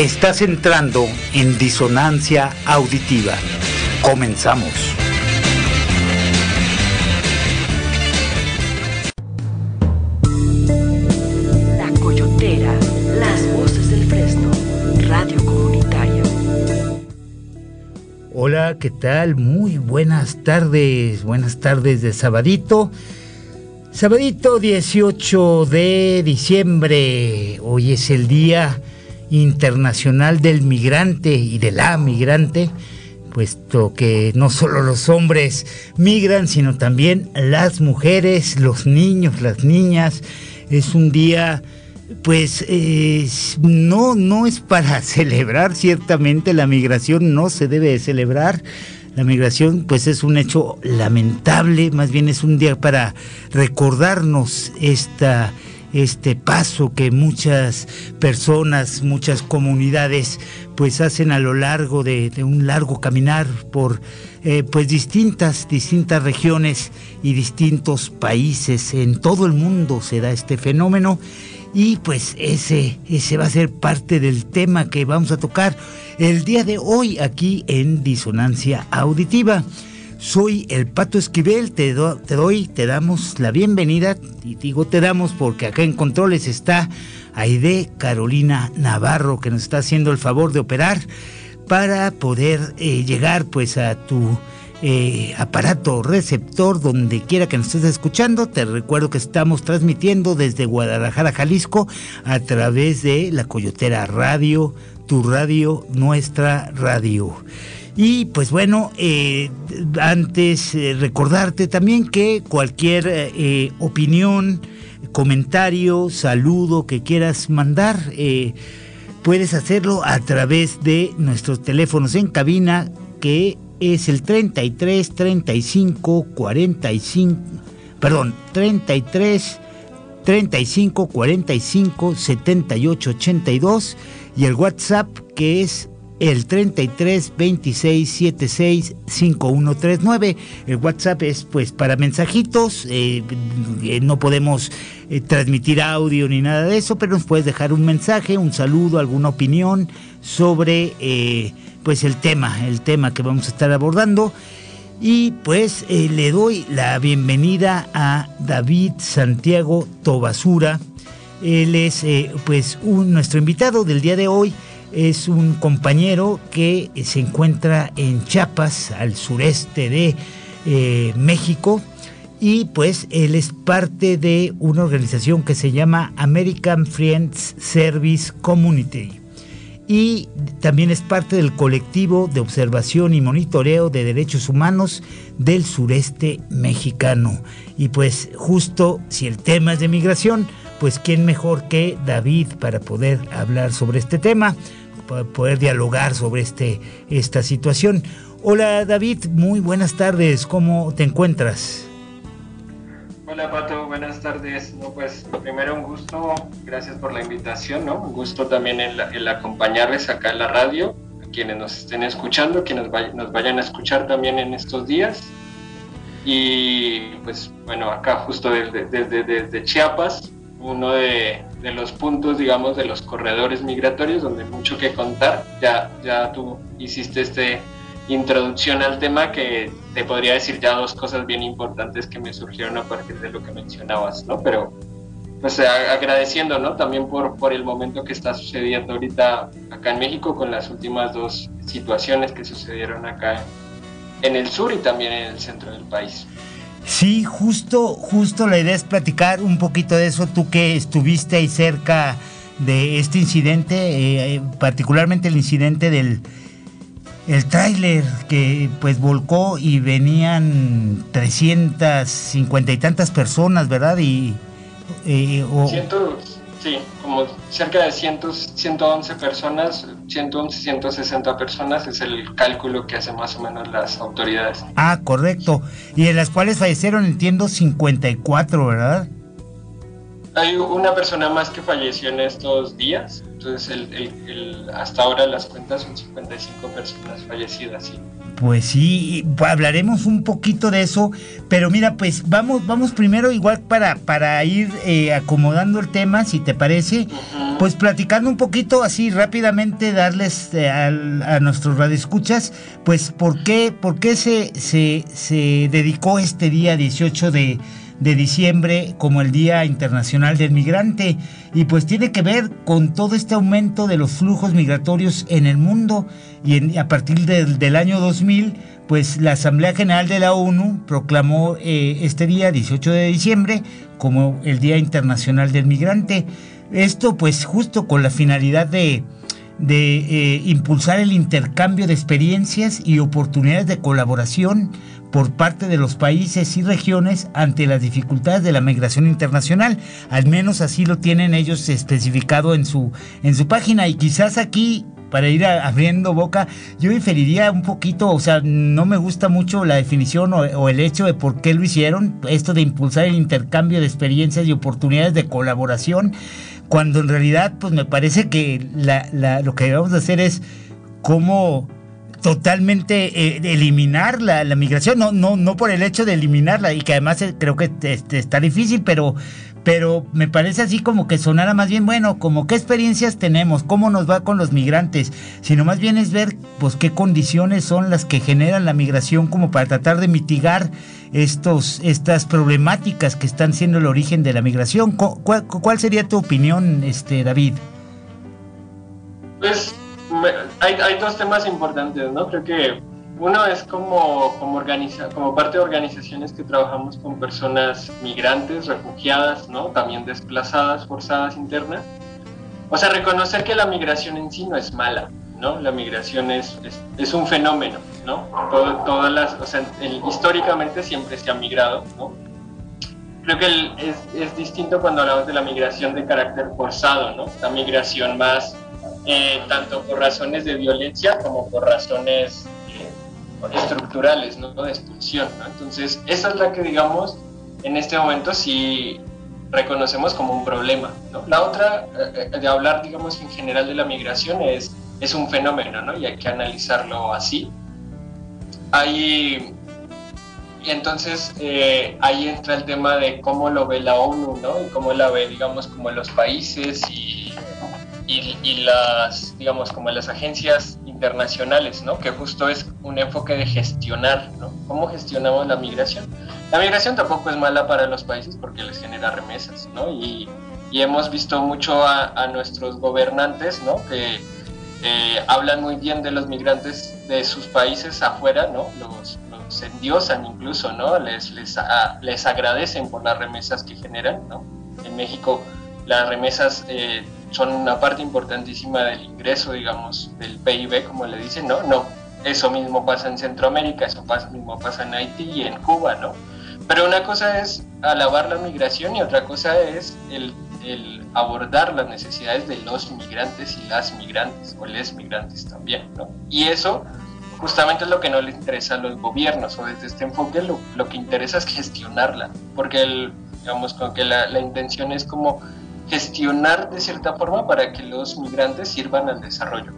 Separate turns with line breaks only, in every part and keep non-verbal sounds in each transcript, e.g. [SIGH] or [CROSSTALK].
Estás entrando en disonancia auditiva. Comenzamos.
La Coyotera, las voces del Fresno, radio comunitaria.
Hola, ¿qué tal? Muy buenas tardes, buenas tardes de sabadito. Sabadito 18 de diciembre, hoy es el Día Internacional del Migrante y de la Migrante, puesto que no solo los hombres migran, sino también las mujeres, los niños, las niñas. Es un día, pues, no, no es para [LAUGHS] celebrar, ciertamente la migración no se debe de celebrar. La migración, pues, es un hecho lamentable, más bien es un día para recordarnos esta este paso que muchas personas, muchas comunidades pues hacen a lo largo de, un largo caminar por eh, pues distintas, distintas regiones y distintos países. En todo el mundo se da este fenómeno y pues ese, ese va a ser parte del tema que vamos a tocar el día de hoy aquí en Disonancia Auditiva. Soy el Pato Esquivel, te, te, doy, te damos la bienvenida, y digo te damos porque acá en Controles está Aide Carolina Navarro, que nos está haciendo el favor de operar para poder eh, llegar pues a tu eh, aparato receptor donde quiera que nos estés escuchando. Te recuerdo que estamos transmitiendo desde Guadalajara, Jalisco, a través de la Coyotera Radio, tu radio, nuestra radio. Y pues bueno, eh, antes eh, recordarte también que cualquier eh, opinión, comentario, saludo que quieras mandar, puedes hacerlo a través de nuestros teléfonos en cabina, que es el 33 35 45, perdón, 33 35 45 78 82 y el WhatsApp que es el 33 26 76 5139. El WhatsApp es pues para mensajitos, eh, eh, no podemos eh, transmitir audio ni nada de eso, pero nos puedes dejar un mensaje, un saludo, alguna opinión sobre pues el tema, el tema que vamos a estar abordando. Y pues le doy la bienvenida a David Santiago Tobasura. Él es pues nuestro invitado del día de hoy es un compañero que se encuentra en Chiapas, al sureste de eh, México, y pues él es parte de una organización que se llama American Friends Service Community. Y también es parte del colectivo de observación y monitoreo de derechos humanos del sureste mexicano. Y pues justo si el tema es de migración, pues quién mejor que David para poder hablar sobre este tema poder dialogar sobre este, esta situación. Hola David, muy buenas tardes, ¿cómo te encuentras?
Hola Pato, buenas tardes. No, pues primero un gusto, gracias por la invitación, ¿no? Un gusto también el, acompañarles acá en la radio, a quienes nos estén escuchando, quienes nos vayan a escuchar también en estos días. Y pues bueno, acá justo desde, Chiapas, uno de, de, los puntos, digamos, de los corredores migratorios, donde hay mucho que contar. Ya, ya tú hiciste este introducción al tema que te podría decir ya dos cosas bien importantes que me surgieron a partir de lo que mencionabas, ¿no? Pero pues agradeciendo, ¿no? También por, por el momento que está sucediendo ahorita acá en México con las últimas dos situaciones que sucedieron acá en el sur y también en el centro del país.
Sí, justo, justo la idea es platicar un poquito de eso, tú que estuviste ahí cerca de este incidente, eh, eh, particularmente el incidente del el tráiler que pues volcó y venían 350 y tantas personas, ¿verdad? Y
eh, Sí, como cerca de 100, 111 personas, 111, 160 personas es el cálculo que hacen más o menos las autoridades.
Ah, correcto. Y en las cuales fallecieron, entiendo, 54, ¿verdad?
Hay una persona más que falleció en estos días, entonces el, hasta ahora las cuentas son 55 personas fallecidas, sí.
Pues sí, hablaremos un poquito de eso, pero mira, pues vamos, vamos primero igual para, para ir eh, acomodando el tema, si te parece. Pues platicando un poquito así rápidamente, darles eh, a nuestros radioescuchas, pues por qué, por qué se, se, se dedicó este día 18 de, de diciembre como el Día Internacional del Migrante y pues tiene que ver con todo este aumento de los flujos migratorios en el mundo y a partir del año 2000 pues la Asamblea General de la ONU proclamó eh, este día 18 de diciembre como el Día Internacional del Migrante. Esto pues justo con la finalidad de, de eh, impulsar el intercambio de experiencias y oportunidades de colaboración por parte de los países y regiones ante las dificultades de la migración internacional. Al menos así lo tienen ellos especificado en su, en su página y quizás aquí para ir abriendo boca, yo inferiría un poquito, o sea, no me gusta mucho la definición o, el hecho de por qué lo hicieron, esto de impulsar el intercambio de experiencias y oportunidades de colaboración, cuando en realidad, pues me parece que lo que debemos hacer es cómo totalmente eh, eliminar la, migración, no, no, no por el hecho de eliminarla, y que además eh, creo que este, está difícil, pero, pero me parece así como que sonara más bien, bueno, como qué experiencias tenemos, cómo nos va con los migrantes, sino más bien es ver pues qué condiciones son las que generan la migración como para tratar de mitigar estos, estas problemáticas que están siendo el origen de la migración. ¿Cuál, cuál sería tu opinión, este David?
Pues hay, hay, dos temas importantes, ¿no? Creo que uno es como, como, organiza, como parte de organizaciones que trabajamos con personas migrantes, refugiadas, ¿no? También desplazadas, forzadas internas. O sea, reconocer que la migración en sí no es mala, ¿no? La migración es, es, un fenómeno, ¿no? todas las, o sea, históricamente siempre se ha migrado, ¿no? Creo que es, es distinto cuando hablamos de la migración de carácter forzado, ¿no? La migración más eh, tanto por razones de violencia como por razones eh, estructurales, ¿no? De expulsión, ¿no? Entonces, esa es la que, digamos, en este momento sí reconocemos como un problema, ¿no? La otra, eh, de hablar, digamos, en general de la migración es, es un fenómeno, ¿no? Y hay que analizarlo así. Hay y entonces ahí entra el tema de cómo lo ve la ONU, ¿no? Y cómo la ve, digamos, como los países y y, las, digamos, como las agencias internacionales, ¿no? Que justo es un enfoque de gestionar, ¿no? ¿Cómo gestionamos la migración? La migración tampoco es mala para los países porque les genera remesas, ¿no? Y, y hemos visto mucho a, nuestros gobernantes, ¿no? Que eh, hablan muy bien de los migrantes de sus países afuera, ¿no? Los, los endiosan incluso, ¿no? Les, les, les agradecen por las remesas que generan, ¿no? En México las remesas eh, son una parte importantísima del ingreso, digamos, del PIB, como le dicen, ¿no? No, eso mismo pasa en Centroamérica, eso mismo pasa en Haití y en Cuba, ¿no? Pero una cosa es alabar la migración y otra cosa es el, el abordar las necesidades de los migrantes y las migrantes, o les migrantes también, ¿no? Y eso justamente es lo que no le interesa a los gobiernos, o desde este enfoque lo, lo que interesa es gestionarla, porque el, digamos, como que la, la intención es como gestionar de cierta forma para que los migrantes sirvan al desarrollo,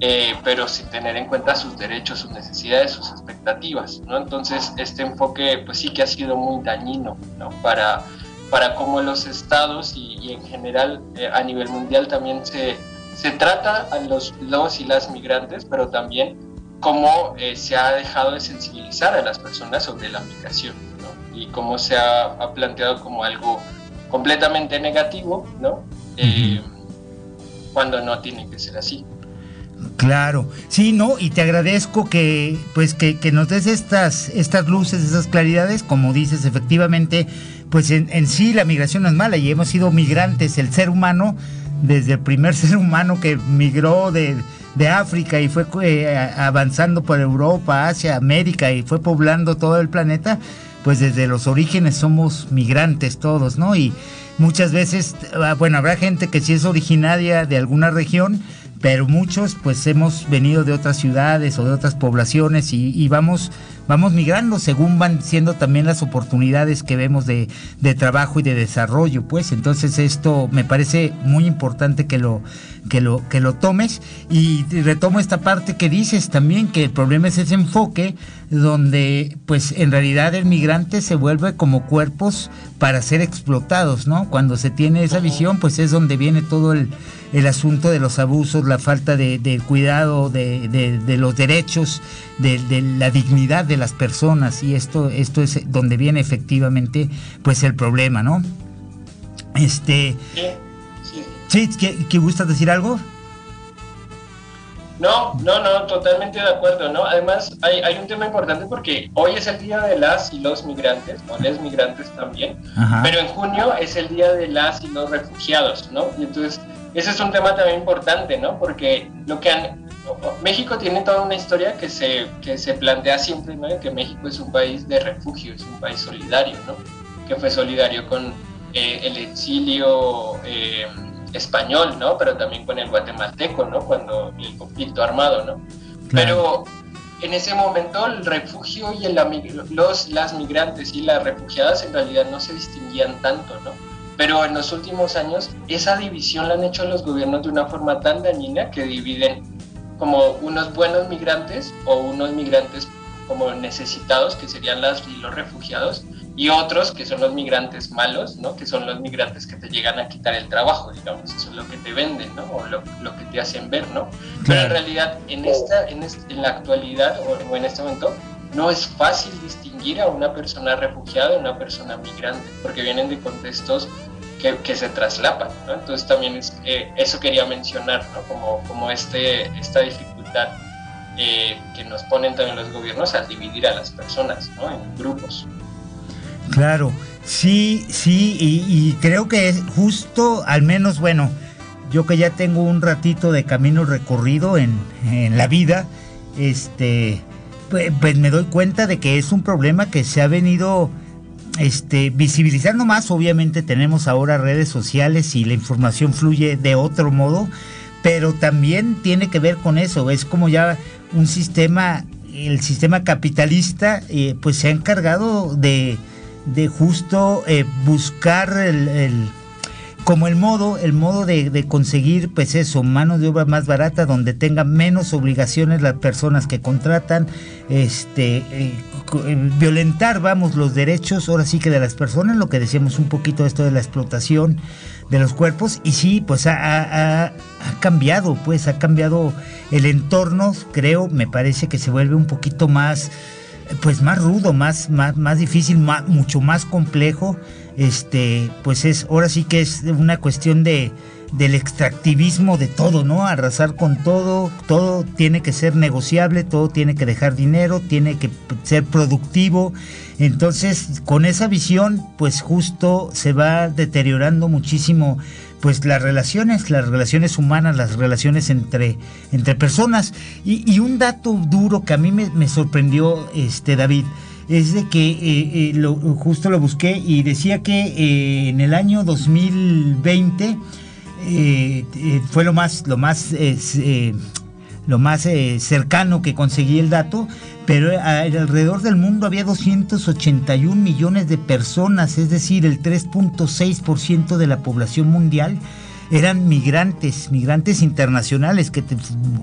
eh, pero sin tener en cuenta sus derechos, sus necesidades, sus expectativas. ¿no? Entonces, este enfoque pues sí que ha sido muy dañino ¿no? para, para cómo los estados y, en general eh, a nivel mundial también se, se trata a los, los y las migrantes, pero también cómo eh, se ha dejado de sensibilizar a las personas sobre la migración y cómo se ha, ha planteado como algo completamente negativo, ¿no? Eh, cuando no tiene que ser así.
Claro, sí, no, y te agradezco que, pues, que, nos des estas, estas luces, esas claridades, como dices, efectivamente, pues en, sí la migración no es mala y hemos sido migrantes, el ser humano, desde el primer [LAUGHS] ser humano que migró de, África y fue eh, avanzando por Europa, Asia, América y fue poblando todo el planeta, pues desde los orígenes somos migrantes todos, ¿no? Y muchas veces, ah, bueno, habrá gente que sí es originaria de alguna región, pero muchos pues hemos venido de otras ciudades o de otras poblaciones y, vamos vamos migrando según van siendo también las oportunidades que vemos de, de trabajo y de desarrollo, pues. Entonces esto me parece muy importante que lo, que lo, que lo tomes. Y retomo esta parte que dices también que el problema es ese enfoque donde pues en realidad el migrante se vuelve como cuerpos para ser explotados, ¿no? Cuando se tiene esa visión pues es donde viene todo el, el asunto de los abusos, la falta de, cuidado de, de, los derechos, de, la dignidad de las personas y esto, esto es donde viene efectivamente pues el problema, ¿no? Este... Sí, ¿qué, ¿qué gustas decir algo?
No, no, no, totalmente de acuerdo, ¿no? Además, hay, hay, un tema importante porque hoy es el día de las y los migrantes, o les migrantes también, pero en junio es el día de las y los refugiados, ¿no? Y entonces, ese es un tema también importante, ¿no? Porque lo que han, México tiene toda una historia que se, que se plantea siempre, ¿no? Que México es un país de refugio, es un país solidario, ¿no? Que fue solidario con eh, el exilio. Eh, español, ¿no? Pero también con el guatemalteco, ¿no? Cuando el conflicto armado, ¿no? Pero en ese momento el refugio y el, los, las migrantes y las refugiadas en realidad no se distinguían tanto, ¿no? Pero en los últimos años esa división la han hecho los gobiernos de una forma tan dañina que dividen como unos buenos migrantes o unos migrantes como necesitados, que serían las los refugiados, y otros que son los migrantes malos, ¿no? que son los migrantes que te llegan a quitar el trabajo, digamos, eso es lo que te venden, ¿no? o lo, lo que te hacen ver, ¿no? Pero en realidad, en, esta, en, en la actualidad o, en este momento, no es fácil distinguir a una persona refugiada de una persona migrante, porque vienen de contextos que, se traslapan, ¿no? Entonces también es, eh, eso quería mencionar, ¿no? Como, como este, esta dificultad eh, que nos ponen también los gobiernos al dividir a las personas, ¿no? En grupos.
Claro, sí, sí, y, creo que es justo, al menos, bueno, yo que ya tengo un ratito de camino recorrido en, la vida, este, pues, pues, me doy cuenta de que es un problema que se ha venido este, visibilizando más. Obviamente tenemos ahora redes sociales y la información fluye de otro modo, pero también tiene que ver con eso. Es como ya un sistema, el sistema capitalista, eh, pues se ha encargado de de justo eh, buscar el, como el modo, el modo de, conseguir, pues eso, mano de obra más barata, donde tengan menos obligaciones las personas que contratan, este, eh, eh, violentar, vamos, los derechos, ahora sí que de las personas, lo que decíamos un poquito esto de la explotación de los cuerpos, y sí, pues ha, ha cambiado, pues ha cambiado el entorno, creo, me parece que se vuelve un poquito más pues más rudo, más, más, más difícil, mucho más complejo. Este, pues es, ahora sí que es una cuestión de del extractivismo de todo, ¿no? Arrasar con todo, todo tiene que ser negociable, todo tiene que dejar dinero, tiene que ser productivo. Entonces, con esa visión, pues justo se va deteriorando muchísimo pues las relaciones, las relaciones humanas, las relaciones entre, entre personas. Y, un dato duro que a mí me, sorprendió, este David, es de que eh, eh, justo lo busqué y decía que eh, en el año 2020 fue lo más, lo más, lo más cercano que conseguí el dato, pero alrededor del mundo había 281 millones de personas, es decir, el 3.6% de la población mundial eran migrantes, migrantes internacionales que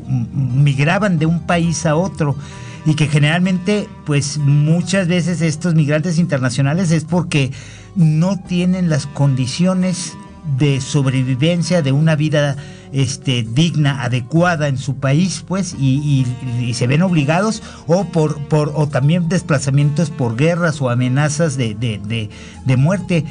migraban de un país a otro y que generalmente, pues muchas veces estos migrantes internacionales es porque no tienen las condiciones de sobrevivencia de una vida este, digna, adecuada en su país, pues, y, se ven obligados, o por, por, o también desplazamientos por guerras o amenazas de, de, de, muerte.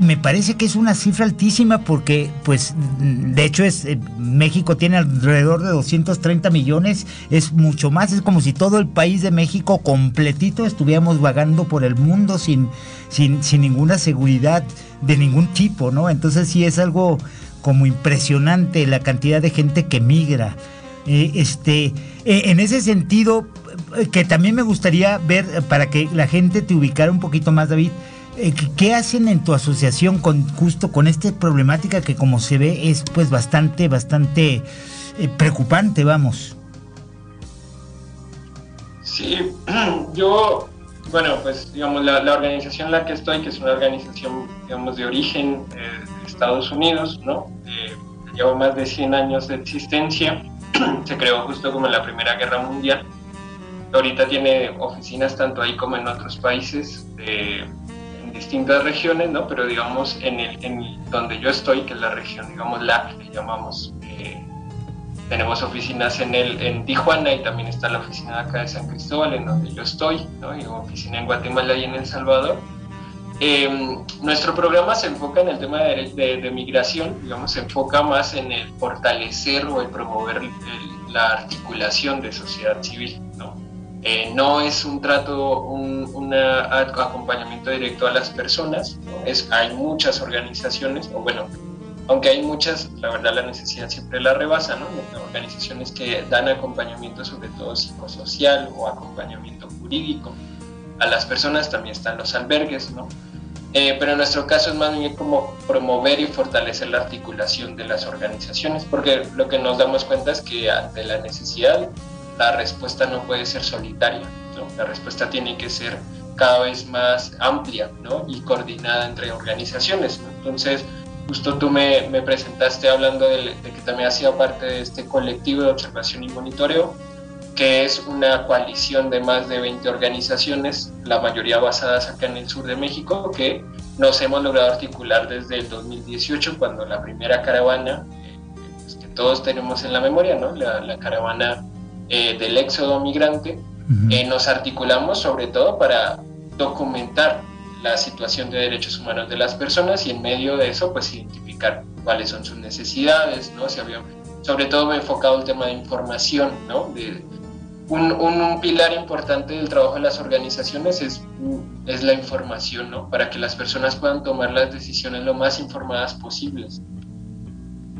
Me parece que es una cifra altísima porque, pues, de hecho es, eh, México tiene alrededor de 230 millones, es mucho más, es como si todo el país de México completito estuviéramos vagando por el mundo sin, sin, sin ninguna seguridad de ningún tipo, ¿no? Entonces sí es algo como impresionante la cantidad de gente que migra. Eh, este, eh, en ese sentido, eh, que también me gustaría ver, para que la gente te ubicara un poquito más, David, ¿qué hacen en tu asociación con justo con esta problemática que como se ve es pues bastante, bastante preocupante, vamos?
Sí, [CLEARS THROAT] yo, bueno, pues digamos, la, organización en la que estoy, que es una organización, digamos, de origen eh, de Estados Unidos, ¿no? Eh, lleva más de 100 años de existencia, [CLEARS THROAT] se creó justo como en la Primera Guerra Mundial. Ahorita tiene oficinas tanto ahí como en otros países, en distintas regiones, ¿no? Pero digamos, en, el, en donde yo estoy, que es la región, digamos, la que llamamos eh, tenemos oficinas en, el, en Tijuana y también está la oficina acá de San Cristóbal, en donde yo estoy, ¿no? y oficina en Guatemala y en El Salvador. Em, nuestro programa se enfoca en el tema de, de, migración, digamos, se enfoca más en el fortalecer o el promover la articulación de sociedad civil. ¿no? Eh, no es un trato, un acompañamiento directo a las personas, es, hay muchas organizaciones, o bueno, aunque hay muchas, la verdad la necesidad siempre la rebasa, ¿no? Organizaciones que dan acompañamiento sobre todo psicosocial o acompañamiento jurídico. A las personas también están los albergues, ¿no? Eh, pero en nuestro caso es más bien como promover y fortalecer la articulación de las organizaciones, porque lo que nos damos cuenta es que ante la necesidad la respuesta no puede ser solitaria, ¿no? la respuesta tiene que ser cada vez más amplia ¿no? y coordinada entre organizaciones. ¿no? Entonces, Justo tú me, me presentaste hablando de, que también hacía parte de este colectivo de observación y monitoreo, que es una coalición de más de 20 organizaciones, la mayoría basadas acá en el sur de México, que nos hemos logrado articular desde el 2018, cuando la primera caravana, eh, pues, que todos tenemos en la memoria, ¿no? la, caravana eh, del éxodo migrante, eh, nos articulamos sobre todo para documentar la situación de derechos humanos de las personas y en medio de eso pues identificar cuáles son sus necesidades, ¿no? Se había, sobre todo enfocado el tema de información, ¿no? De, un, un, pilar importante del trabajo de las organizaciones es, es la información, ¿no? Para que las personas puedan tomar las decisiones lo más informadas posibles.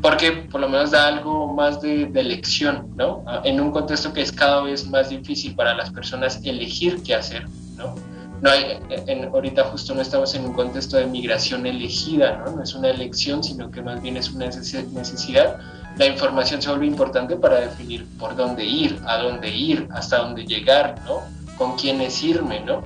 Porque por lo menos da algo más de, de elección, ¿no? En un contexto que es cada vez más difícil para las personas elegir qué hacer, ¿no? No hay, en, ahorita justo no estamos en un contexto de migración elegida, ¿no? no es una elección, sino que más bien es una necesidad. La información se vuelve importante para definir por dónde ir, a dónde ir, hasta dónde llegar, ¿no? con quiénes irme, ¿no?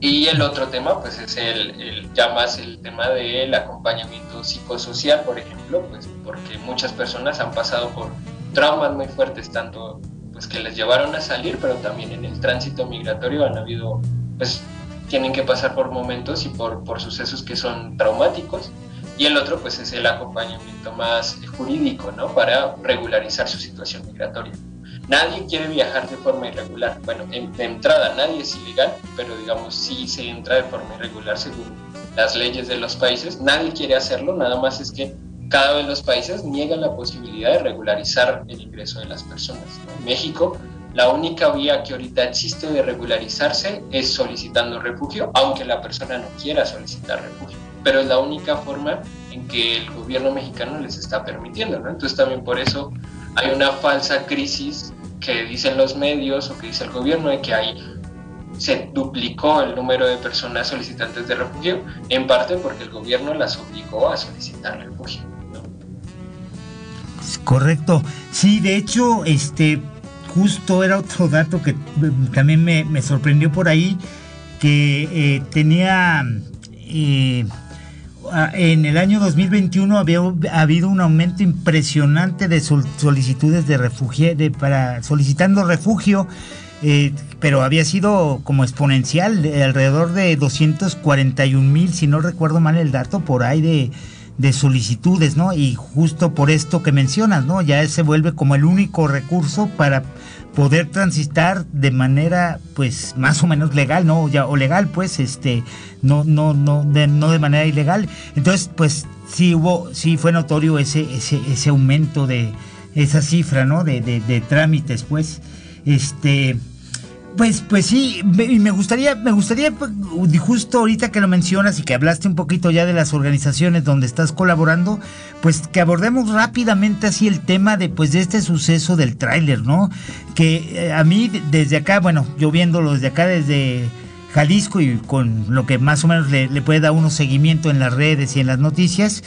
Y el otro tema, pues es el, el, ya más el tema del acompañamiento psicosocial, por ejemplo, pues porque muchas personas han pasado por traumas muy fuertes, tanto pues que les llevaron a salir, pero también en el tránsito migratorio han habido pues tienen que pasar por momentos y por, por sucesos que son traumáticos. Y el otro, pues, es el acompañamiento más jurídico, ¿no? Para regularizar su situación migratoria. Nadie quiere viajar de forma irregular. Bueno, de entrada nadie es ilegal, pero digamos, sí se entra de forma irregular según las leyes de los países. Nadie quiere hacerlo, nada más es que cada vez los países niegan la posibilidad de regularizar el ingreso de las personas. México la única vía que ahorita existe de regularizarse es solicitando refugio, aunque la persona no quiera solicitar refugio. Pero es la única forma en que el gobierno mexicano les está permitiendo. Entonces también por eso hay una falsa crisis que dicen los medios o que dice el gobierno de que hay se duplicó el número de personas solicitantes de refugio, en parte porque el gobierno las obligó a solicitar refugio.
Correcto. Sí, de hecho, este, justo era otro dato que también me, sorprendió por ahí, que eh, tenía... Eh, en el año 2021 había habido un aumento impresionante de solicitudes de refugio, de, para solicitando refugio, eh, pero había sido como exponencial, alrededor de 241 mil, si no recuerdo mal el dato, por ahí de, de solicitudes, ¿no? Y justo por esto que mencionas, ¿no? Ya se vuelve como el único recurso para poder transitar de manera pues más o menos legal, ¿no? Ya, o legal, pues, este, no, no, no, de, no de manera ilegal. Entonces, pues sí hubo, sí fue notorio ese, ese, ese aumento de esa cifra, ¿no? De, de, de trámites, pues. Este, pues, pues sí, y me gustaría, me gustaría, pues, justo ahorita que lo mencionas y que hablaste un poquito ya de las organizaciones donde estás colaborando, pues que abordemos rápidamente así el tema de, pues, de este suceso del tráiler, ¿no? Que eh, a mí desde acá, bueno, yo viéndolo desde acá, desde Jalisco y con lo que más o menos le, le puede dar uno seguimiento en las redes y en las noticias,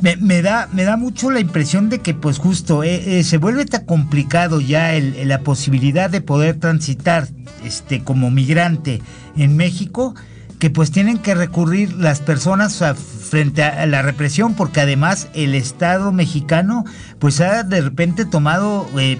Me, da, me da mucho la impresión de que pues justo eh, eh, se vuelve tan complicado ya la posibilidad de poder transitar este, como migrante en México que pues tienen que recurrir las personas frente a la represión porque además el Estado mexicano pues ha de repente tomado eh,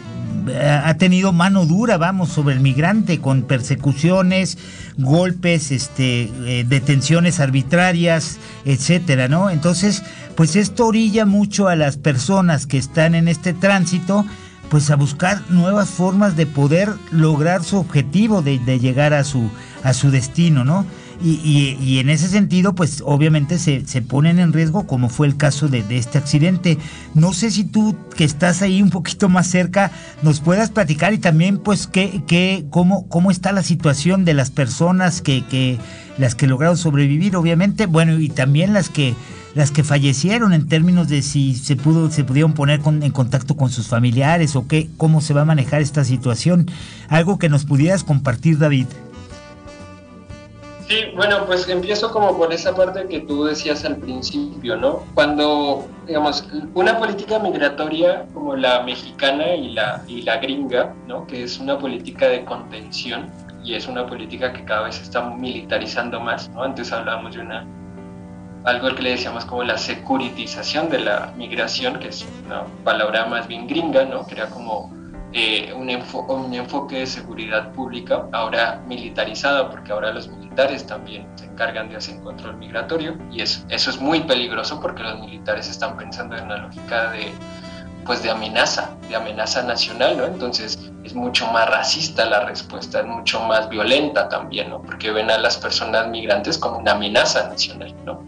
ha tenido mano dura, vamos, sobre el migrante con persecuciones, golpes, este, eh, detenciones arbitrarias, etcétera, ¿no? Entonces, pues esto orilla mucho a las personas que están en este tránsito, pues a buscar nuevas formas de poder lograr su objetivo de, de llegar a su, a su destino, ¿no? Y, en ese sentido, pues obviamente se, ponen en riesgo, como fue el caso de, este accidente. No sé si tú, que estás ahí un poquito más cerca, nos puedas platicar y también, pues, qué, qué, cómo, cómo está la situación de las personas que, que, las que lograron sobrevivir, obviamente, bueno, y también las que las que fallecieron en términos de si se pudo se pudieron poner en contacto con sus familiares o qué cómo se va a manejar esta situación algo que nos pudieras compartir David
Sí, bueno, pues empiezo como por esa parte que tú decías al principio, ¿no? Cuando, digamos, una política migratoria como la mexicana y la, y la gringa, ¿no? Que es una política de contención y es una política que cada vez se está militarizando más, ¿no? Antes hablábamos de una algo que le decíamos como la securitización de la migración, que es una palabra más bien gringa, ¿no? Que era como eh, un, un, enfoque de seguridad pública, ahora militarizada, porque ahora los militares también se encargan de hacer control migratorio, y eso, eso es muy peligroso porque los militares están pensando en una lógica de, pues de amenaza, de amenaza nacional, ¿no? Entonces es mucho más racista la respuesta, es mucho más violenta también, ¿no? Porque ven a las personas migrantes como una amenaza nacional, ¿no?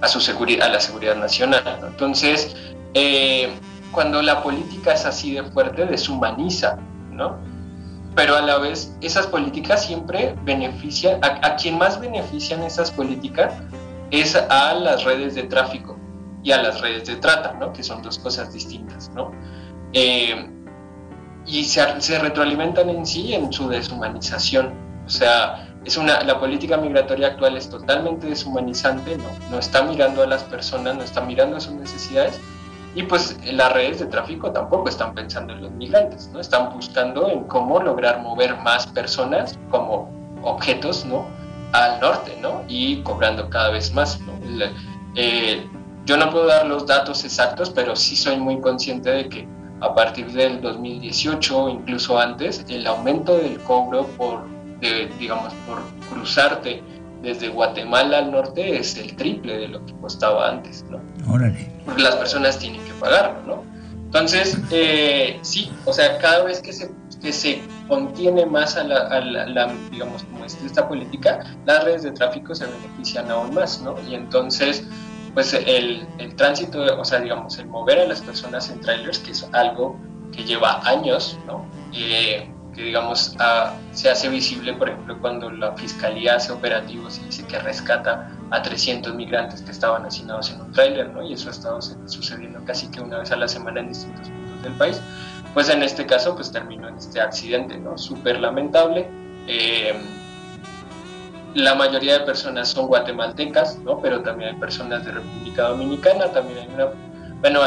A, su seguridad, a la seguridad nacional. Entonces, eh, cuando la política es así de fuerte, deshumaniza, ¿no? Pero a la vez, esas políticas siempre benefician, a, quien más benefician esas políticas es a las redes de tráfico y a las redes de trata, ¿no? Que son dos cosas distintas, ¿no? Eh, y se, se, retroalimentan en sí en su deshumanización. O sea, es una, la política migratoria actual es totalmente deshumanizante, ¿no? No está mirando a las personas, no está mirando a sus necesidades y pues las redes de tráfico tampoco están pensando en los migrantes, ¿no? Están buscando en cómo lograr mover más personas como objetos, ¿no? Al norte, ¿no? Y cobrando cada vez más, ¿no? Eh, yo no puedo dar los datos exactos, pero sí soy muy consciente de que a partir del 2018 o incluso antes, el aumento del cobro por, digamos, por cruzarte desde Guatemala al norte es el triple de lo que costaba antes, ¿no? Órale. Porque las personas tienen que pagarlo, ¿no? Entonces, eh, sí, o sea, cada vez que se, que se contiene más a la, digamos, como es esta política, las redes de tráfico se benefician aún más, ¿no? Y entonces, pues el, el tránsito, o sea, digamos, el mover a las personas en trailers, que es algo que lleva años, ¿no? Eh, que digamos se hace visible, por ejemplo, cuando la fiscalía hace operativos y dice que rescata a 300 migrantes que estaban hacinados en un tráiler, ¿no? Y eso ha estado sucediendo casi que una vez a la semana en distintos puntos del país. Pues en este caso, pues terminó en este accidente, ¿no? Súper lamentable. Eh, la mayoría de personas son guatemaltecas, ¿no? Pero también hay personas de República Dominicana, también hay una bueno,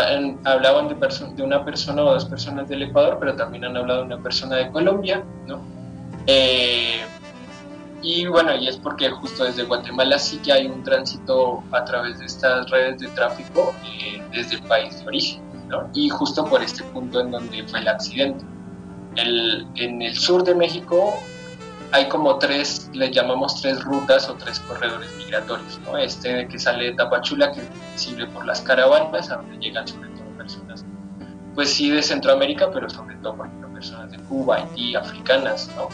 hablaban de, de, una persona o dos personas del Ecuador, pero también han hablado de una persona de Colombia, ¿no? Eh, y bueno, y es porque justo desde Guatemala sí que hay un tránsito a través de estas redes de tráfico eh, desde el país de origen, ¿no? Y justo por este punto en donde fue el accidente. El, en el sur de México hay como tres, le llamamos tres rutas o tres corredores migratorios, ¿no? Este que sale de Tapachula, que visible por las caravanas, a donde llegan sobre todo personas, pues sí de Centroamérica, pero sobre todo, por ejemplo, personas de Cuba, Haití, africanas, ¿no?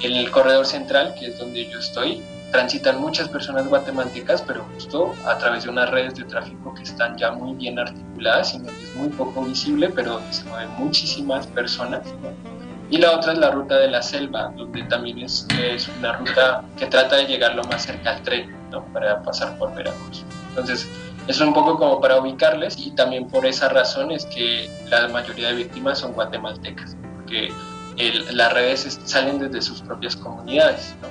El corredor central, que es donde yo estoy, transitan muchas personas guatemaltecas, pero justo a través de unas redes de tráfico que están ya muy bien articuladas y donde es muy poco visible, pero donde se mueven muchísimas personas, ¿no? Y la otra es la ruta de la selva, donde también es, es una ruta que trata de llegar lo más cerca al tren, ¿no? Para pasar por Veracruz. Entonces, es un poco como para ubicarles y también por esa razón es que la mayoría de víctimas son guatemaltecas, porque las redes salen desde sus propias comunidades, ¿no?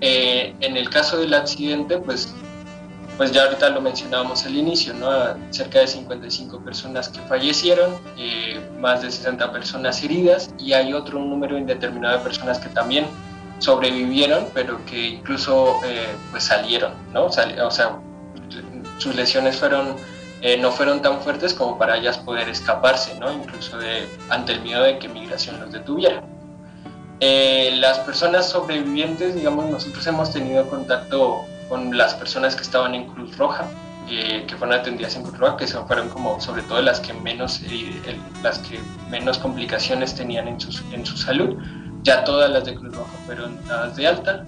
Eh, en el caso del accidente, pues pues ya ahorita lo mencionábamos al inicio, ¿no? cerca de 55 personas que fallecieron, eh, más de 60 personas heridas y hay otro número indeterminado de personas que también sobrevivieron, pero que incluso eh, pues salieron, ¿no? o sea, sus lesiones fueron, eh, no fueron tan fuertes como para ellas poder escaparse, ¿no? Incluso de, ante el miedo de que migración los detuviera. Eh, las personas sobrevivientes, digamos, nosotros hemos tenido contacto con las personas que estaban en Cruz Roja, que fueron atendidas en Cruz Roja, que fueron como sobre todo las que menos, las que menos complicaciones tenían en, en su salud ya todas las de Cruz Roja fueron dadas de alta.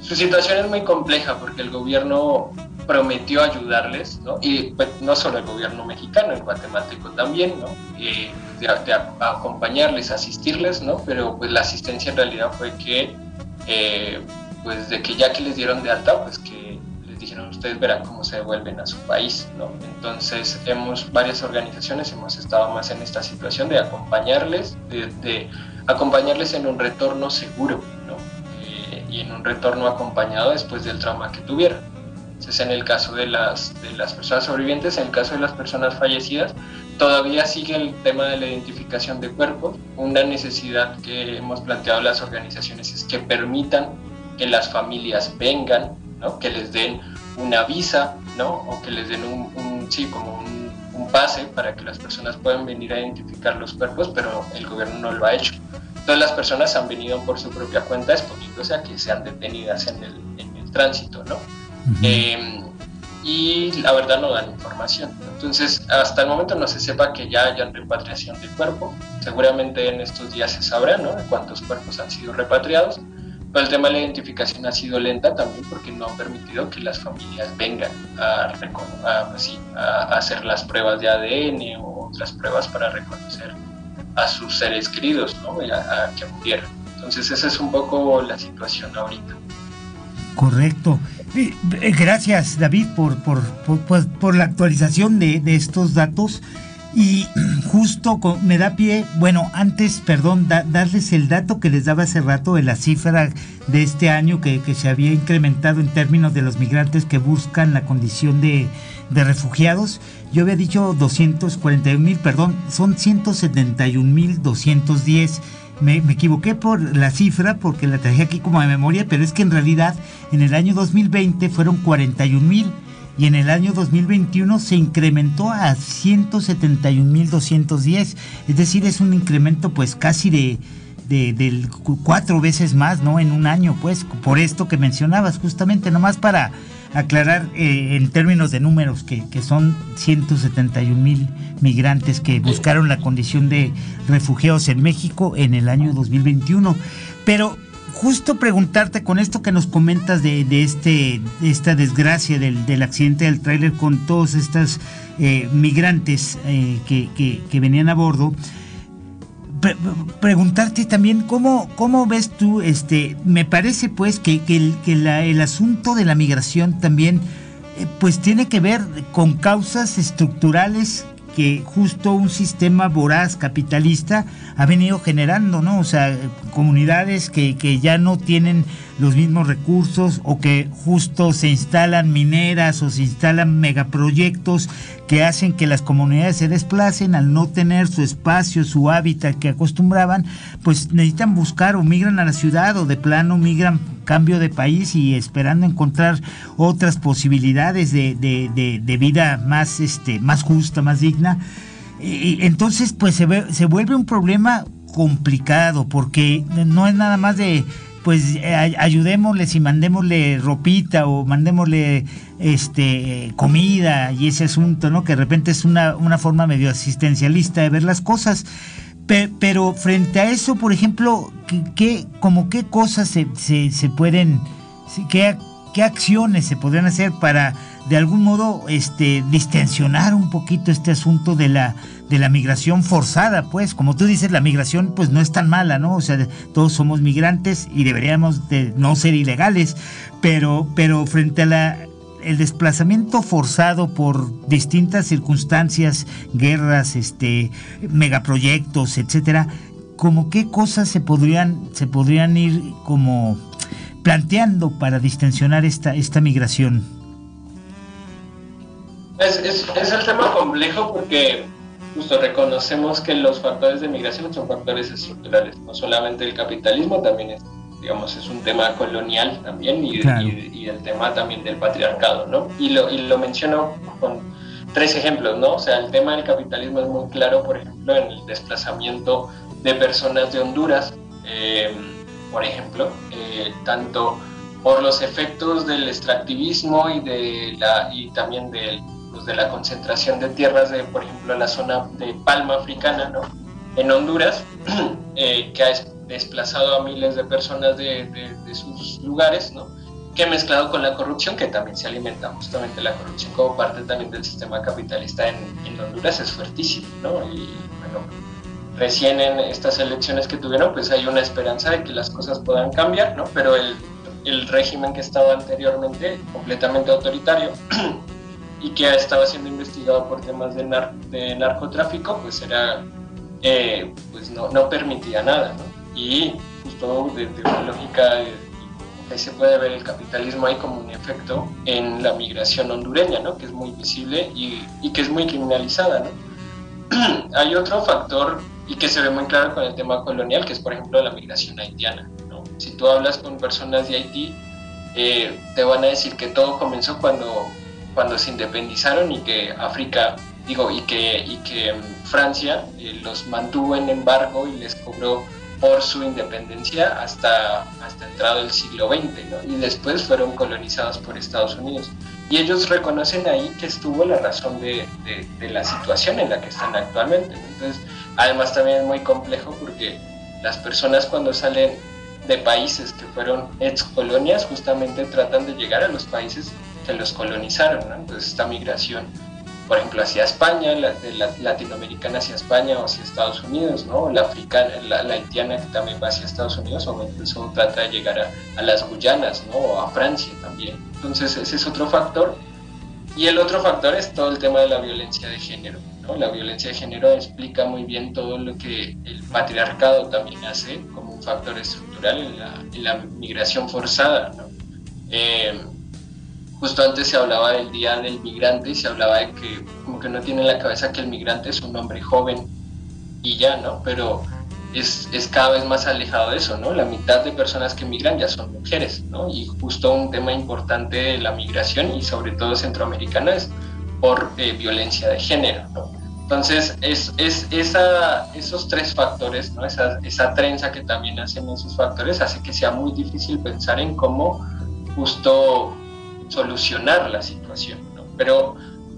Su situación es muy compleja porque el gobierno prometió ayudarles, ¿no? y pues, no solo el gobierno mexicano, el guatemalteco también, ¿no? Eh, de, acompañarles, asistirles, ¿no? pero pues la asistencia en realidad fue que, eh, pues de que ya que les dieron de alta, pues que les dijeron ustedes verán cómo se devuelven a su país, ¿no? Entonces hemos, varias organizaciones hemos estado más en esta situación de acompañarles, de acompañarles en un retorno seguro ¿no? Eh, y en un retorno acompañado después del trauma que tuvieron. Entonces, en el caso de las, de las personas sobrevivientes, en el caso de las personas fallecidas, todavía sigue el tema de la identificación de cuerpos. Una necesidad que hemos planteado las organizaciones es que permitan que las familias vengan, ¿no? que les den una visa ¿no? o que les den un, un sí, como un, un pase para que las personas puedan venir a identificar los cuerpos, pero el gobierno no lo ha hecho. Todas las personas han venido por su propia cuenta exponiéndose a que sean detenidas en el, en el tránsito, ¿no? Em, y la verdad no dan información. Entonces, hasta el momento no se sepa que ya hayan repatriación de cuerpo. Seguramente en estos días se sabrá, ¿no? De cuántos cuerpos han sido repatriados. El tema de la identificación ha sido lenta también porque no han permitido que las familias vengan a, pues a hacer las pruebas de ADN o otras pruebas para reconocer a sus seres queridos, ¿no? A, que murieron. Entonces esa es un poco la situación ahorita.
Correcto. Eh, gracias David por, por, por, por la actualización de, de, estos datos. Y justo me da pie, bueno, antes, perdón, darles el dato que les daba hace rato de la cifra de este año que, que se había incrementado en términos de los migrantes que buscan la condición de, de refugiados. Yo había dicho 241 mil, perdón, son 171 mil 210. Me, me, equivoqué por la cifra porque la traje aquí como de memoria, pero es que en realidad en el año 2020 fueron 41 mil y en el año 2021 se incrementó a 171 mil 210. Es decir, es un incremento pues casi de, de, cuatro veces más, ¿no? En un año, pues, por esto que mencionabas, justamente, nomás para aclarar eh, en términos de números que, son 171 mil migrantes que buscaron la condición de refugiados en México en el año 2021. Pero justo preguntarte con esto que nos comentas de, este, esta desgracia del, accidente del tráiler con todos estos eh, migrantes eh, que, venían a bordo, preguntarte también cómo, cómo ves tú, este, me parece pues que, el, que el asunto de la migración también eh, pues tiene que ver con causas estructurales que justo un sistema voraz capitalista ha venido generando, ¿no? O sea, comunidades que, que ya no tienen los mismos recursos o que justo se instalan mineras o se instalan megaproyectos que hacen que las comunidades se desplacen al no tener su espacio, su hábitat que acostumbraban, pues necesitan buscar o migran a la ciudad o de plano migran cambio de país y esperando encontrar otras posibilidades de, de, de, vida más, este, más justa, más digna. Entonces, pues se, se vuelve un problema complicado porque no es nada más de pues ayudémosles y mandémosle ropita o mandémosle este comida y ese asunto, ¿no? Que de repente es una, una forma medio asistencialista de ver las cosas. Pero frente a eso, por ejemplo, ¿qué, como qué cosas se, se, pueden, qué, qué acciones se podrían hacer para de algún modo este, distensionar un poquito este asunto de la, de la migración forzada, pues, como tú dices, la migración pues no es tan mala, ¿no? O sea, todos somos migrantes y deberíamos de no ser ilegales, pero, pero frente a la el desplazamiento forzado por distintas circunstancias, guerras, este, megaproyectos, etcétera, como qué cosas se podrían, se podrían ir como planteando para distensionar esta, esta migración.
Es, es, el tema complejo porque justo reconocemos que los factores de migración son factores estructurales, no solamente el capitalismo, también es, digamos, es un tema colonial también y, y, el tema también del patriarcado, ¿no? Y lo, y lo menciono con tres ejemplos, ¿no? O sea, el tema del capitalismo es muy claro, por ejemplo, en el desplazamiento de personas de Honduras, eh, por ejemplo, eh, tanto por los efectos del extractivismo y, de la, y también del, pues, de la concentración de tierras de, por ejemplo, la zona de Palma africana, ¿no? En Honduras, [CLEARS THROAT] eh, que ha desplazado a miles de personas de, sus lugares, ¿no? que mezclado con la corrupción, que también se alimenta justamente la corrupción como parte también del sistema capitalista en, Honduras, es fuertísimo, ¿no? Y bueno, recién en estas elecciones que tuvieron, pues hay una esperanza de que las cosas puedan cambiar, ¿no? Pero el, régimen que estaba anteriormente, completamente autoritario, [CLEARS THROAT] y que estaba siendo investigado por temas de, de narcotráfico, pues era, eh, pues no, no, permitía nada, ¿no? Y justo desde una lógica, ahí se puede ver el capitalismo ahí como un efecto en la migración hondureña, ¿no? Que es muy visible y, y que es muy criminalizada, ¿no? [CLEARS THROAT] Hay otro factor y que se ve muy claro con el tema colonial, que es por ejemplo la migración haitiana. ¿no? Si tú hablas con personas de Haití, eh, te van a decir que todo comenzó cuando, cuando se independizaron y que África, digo, y que, y que mm, Francia eh, los mantuvo en embargo y les cobró por su independencia hasta, hasta entrado el siglo XX, ¿no? y después fueron colonizados por Estados Unidos. Y ellos reconocen ahí que estuvo la razón de, de, de la situación en la que están actualmente. Entonces, Además también es muy complejo porque las personas cuando salen de países que fueron ex colonias justamente tratan de llegar a los países que los colonizaron. ¿no? Entonces esta migración, por ejemplo, hacia España, la, de la latinoamericana hacia España o hacia Estados Unidos, ¿no? la africana, la, haitiana que también va hacia Estados Unidos o incluso trata de llegar a, a las Guyanas ¿no? o a Francia también. Entonces ese es otro factor. Y el otro factor es todo el tema de la violencia de género. La violencia de género explica muy bien todo lo que el patriarcado también hace como un factor estructural en la, migración forzada. Eh, justo antes se hablaba del Día del Migrante y se hablaba de que como que no tiene en la cabeza que el migrante es un hombre joven y ya, ¿no? Pero es, es, cada vez más alejado de eso, ¿no? La mitad de personas que migran ya son mujeres, ¿no? Y justo un tema importante de la migración y sobre todo centroamericana es por eh, violencia de género, ¿no? Entonces, es, es esos tres factores, ¿no? esa, esa trenza que también hacen esos factores, hace que sea muy difícil pensar en cómo justo solucionar la situación. ¿no? Pero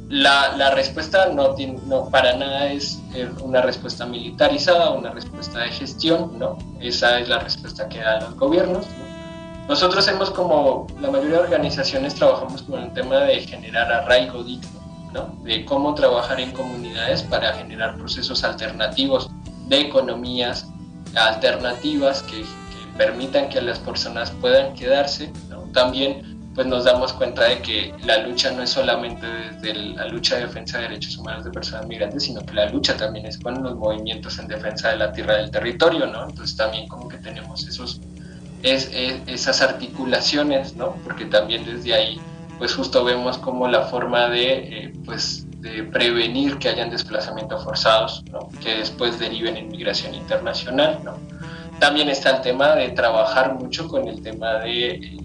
la, respuesta no, no para nada es eh, una respuesta militarizada, una respuesta de gestión, ¿no? Esa es la respuesta que dan los gobiernos. ¿no? Nosotros hemos como la mayoría de organizaciones trabajamos con el tema de generar arraigo digno de cómo trabajar en comunidades para generar procesos alternativos de economías alternativas que, permitan que las personas puedan quedarse. También pues nos damos cuenta de que la lucha no es solamente desde la lucha de defensa de derechos humanos de personas migrantes, sino que la lucha también es con los movimientos en defensa de la tierra del territorio, ¿no? Entonces también como que tenemos esos, es, esas articulaciones, ¿no? Porque también desde ahí pues justo vemos como la forma de, eh, pues, de prevenir que hayan desplazamientos forzados, que después deriven en migración internacional. ¿no? También está el tema de trabajar mucho con el tema de eh,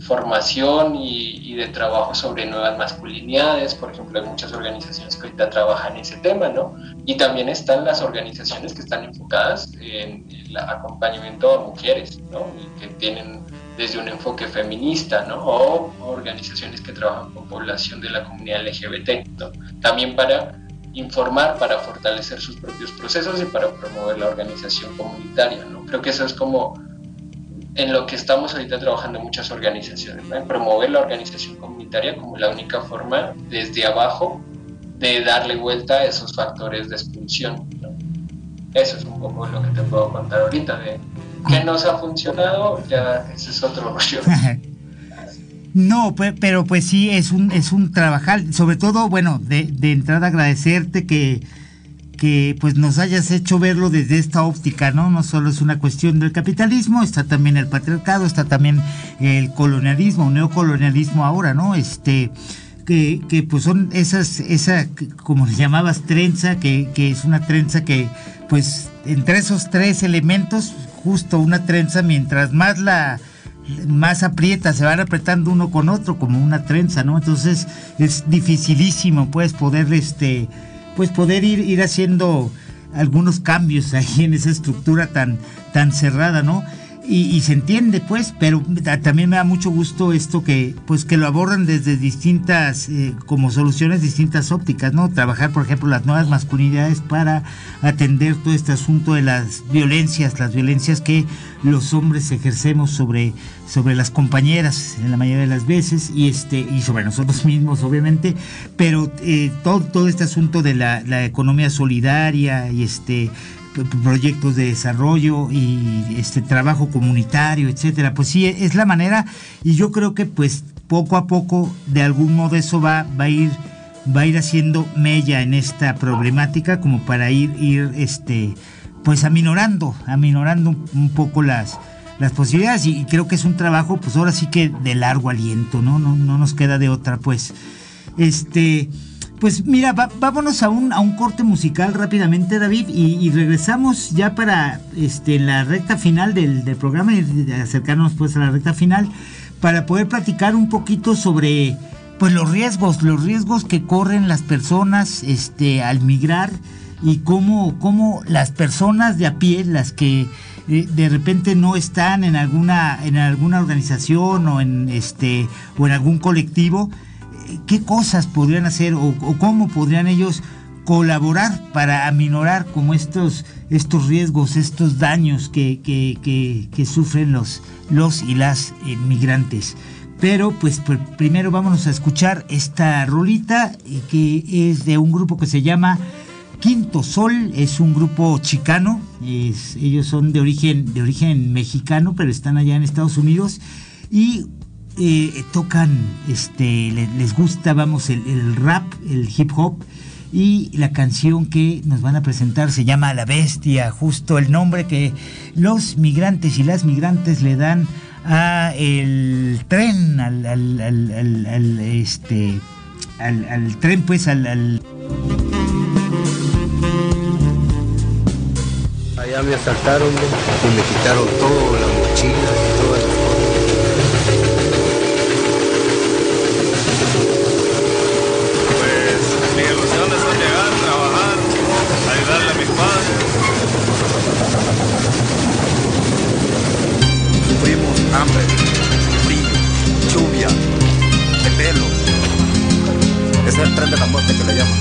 formación y, de trabajo sobre nuevas masculinidades. Por ejemplo, hay muchas organizaciones que ahorita trabajan ese tema, ¿no? Y también están las organizaciones que están enfocadas en el acompañamiento a mujeres, ¿no? Y que tienen desde un enfoque feminista, ¿no? O organizaciones que trabajan con población de la comunidad LGBT, ¿no? También para informar, para fortalecer sus propios procesos y para promover la organización comunitaria, ¿no? Creo que eso es como en lo que estamos ahorita trabajando muchas organizaciones, ¿no? En promover la organización comunitaria como la única forma desde abajo de darle vuelta a esos factores de expulsión, ¿no? Eso es un poco lo que te puedo contar ahorita de que nos ha funcionado, ya ese es otro rollo. [LAUGHS]
No, pero pues sí, es un, es un trabajar, sobre todo, bueno, de, de entrada agradecerte que, que pues nos hayas hecho verlo desde esta óptica, ¿no? No solo es una cuestión del capitalismo, está también el patriarcado, está también el colonialismo, neocolonialismo ahora, ¿no? Este, que, que pues son esas, esa, como le llamabas, trenza, que, que es una trenza que, pues, entre esos tres elementos, justo una trenza, mientras más la más aprieta, se van apretando uno con otro como una trenza, ¿no? Entonces es dificilísimo, pues, poder, este, pues, poder ir, ir haciendo algunos cambios ahí en esa estructura tan, tan cerrada, ¿no? Y, se entiende pues, pero también me da mucho gusto esto que pues que lo abordan desde distintas eh, como soluciones distintas ópticas, ¿no? Trabajar por ejemplo las nuevas masculinidades para atender todo este asunto de las violencias, las violencias que los hombres ejercemos sobre sobre las compañeras en la mayoría de las veces y este y sobre nosotros [LAUGHS] mismos obviamente, pero eh, todo todo este asunto de la, la economía solidaria y este proyectos de desarrollo y este trabajo comunitario, etcétera. Pues sí, es la manera y yo creo que pues poco a poco de algún modo eso va, va a ir va ir haciendo mella en esta problemática como para ir ir este pues aminorando, aminorando un poco las las posibilidades y, creo que es un trabajo pues ahora sí que de largo aliento, ¿no? No, no nos queda de otra pues este pues mira, vámonos a un, a un corte musical rápidamente, David, y, regresamos ya para este, la recta final del, programa y acercarnos pues a la recta final para poder platicar un poquito sobre pues los riesgos, los riesgos que corren las personas este, al migrar y cómo, cómo las personas de a pie, las que eh, de repente no están en alguna, en alguna organización o en este o en algún colectivo, qué cosas podrían hacer o, cómo podrían ellos colaborar para aminorar como estos, estos riesgos, estos daños que, que, sufren los, los y las migrantes. Pero pues primero vámonos a escuchar esta rolita eh, que es de un grupo que se llama Quinto Sol, es un grupo chicano, ellos son de origen, de origen mexicano, pero están allá en Estados Unidos y eh, tocan, este, les, gusta, vamos, el, rap, el hip hop. Y la canción que nos van a presentar se llama La Bestia, justo el nombre que los migrantes y las migrantes le dan a el tren, al, este, al, tren, pues al,
Allá me asaltaron y me quitaron todo, la mochila hambre, frío, lluvia, de pelo. Es el tren de la muerte que le llaman.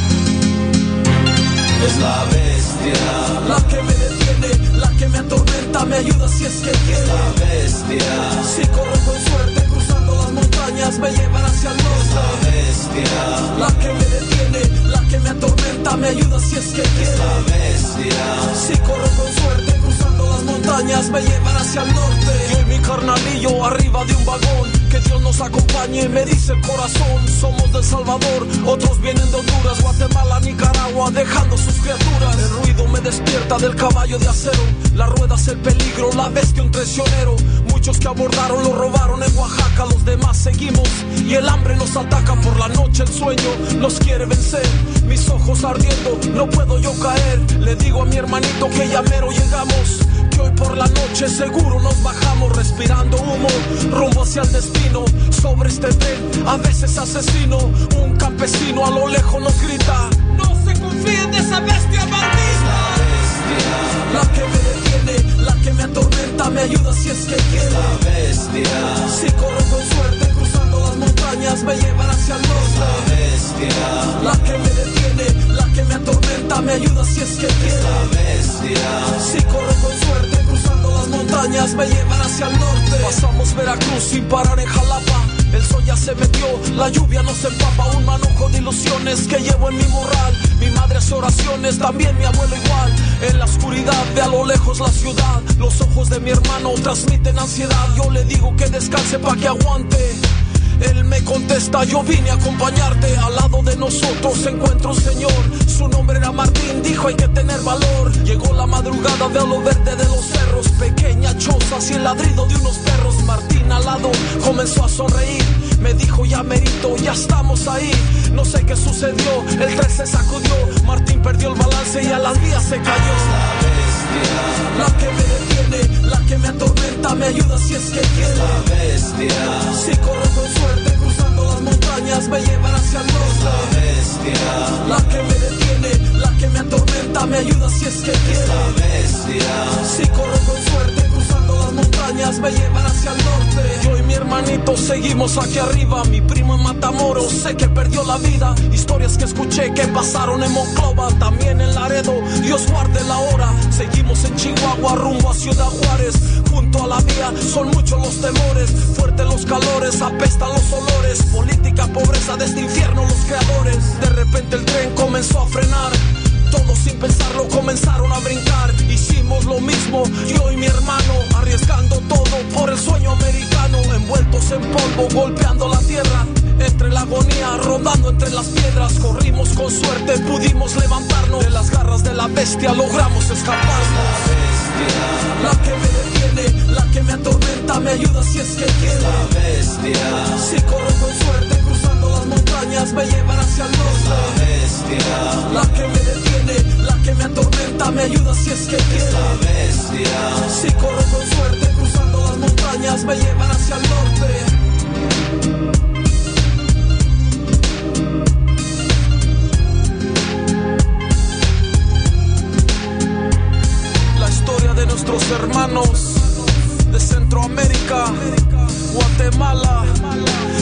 Es la bestia, la que me detiene, la que me atormenta, me ayuda si es que quiere. Es la bestia, si corro con suerte cruzando las montañas, me llevan hacia el norte. Es la bestia, la que me detiene, la que me atormenta, me ayuda si es que quiere. Es la bestia, si corro con suerte cruzando las montañas, me llevan hacia el norte mi carnalillo arriba de un vagón. Que Dios nos acompañe, me dice el corazón. Somos del Salvador, otros vienen de Honduras, Guatemala, Nicaragua, dejando sus criaturas. El ruido me despierta del caballo de acero. La rueda es el peligro, la bestia un traicionero. Muchos que abordaron lo robaron en Oaxaca, los demás seguimos. Y el hambre nos ataca por la noche, el sueño nos quiere vencer. Mis ojos ardiendo, no puedo yo caer. Le digo a mi hermanito que ya mero llegamos hoy por la noche seguro nos bajamos respirando humo, rumbo hacia el destino. Sobre este tren, a veces asesino, un campesino a lo lejos nos grita: No se confíen de esa bestia maldita. La que me detiene, la que me atormenta, me ayuda si es que quiere. La bestia. Si corro con suerte cruzando las montañas, me llevan hacia el norte. La bestia. La que me detiene, la que me atormenta, me ayuda si es que quiere. La bestia. Si corro con suerte cruzando las montañas, me llevan hacia el norte. Pasamos Veracruz sin parar en Jalapa. El sol ya se metió, la lluvia nos empapa, un manojo de ilusiones que llevo en mi morral. Mi madre hace oraciones, también mi abuelo igual. En la oscuridad ve a lo lejos la ciudad. Los ojos de mi hermano transmiten ansiedad. Yo le digo que descanse pa' que aguante. Él me contesta, yo vine a acompañarte. Al lado de nosotros se encuentra un señor. Su nombre era Martín, dijo hay que tener valor. Llegó la madrugada de lo verde de los cerros. Pequeña choza y el ladrido de unos perros. Martín comenzó a sonreír Me dijo ya merito, ya estamos ahí. No sé qué sucedió, el tren se sacudió. Martín perdió el balance y a las vías se cayó. La que me detiene, la que me atormenta, me ayuda si es que quiere. La bestia. Si corro con suerte, cruzando las montañas, me llevará hacia el norte. La bestia. La que me detiene, la que me atormenta, me ayuda si es que quiere. La bestia. Si corro con suerte, las montañas, me llevará hacia el norte. Yo y mi hermanito seguimos aquí arriba. Mi primo en Matamoros, sé que perdió la vida. Historias que escuché que pasaron en Monclova, también en Laredo. Dios guarde la hora. Seguimos en Chihuahua, rumbo a Ciudad Juárez. Junto a la vía son muchos los temores. Fuertes los calores, apestan los olores. Política, pobreza de este infierno, los creadores. De repente el tren comenzó a frenar. Todos sin pensarlo comenzaron a brincar. Hicimos lo mismo, yo y mi hermano, arriesgando todo por el sueño americano. Envueltos en polvo, golpeando la tierra. Entre la agonía, rodando entre las piedras. Corrimos con suerte, pudimos levantarnos. De las garras de la bestia logramos escaparnos. La que me detiene, la que me atormenta, me ayuda si es que quiere. La bestia. Si corro con suerte, las montañas, me llevará hacia el norte. La bestia. La que me detiene, la que me atormenta, me ayuda si es que quiere. Bestia. Si corro con suerte, cruzando las montañas, me llevará hacia el norte. La historia de nuestros hermanos de Centroamérica, Guatemala,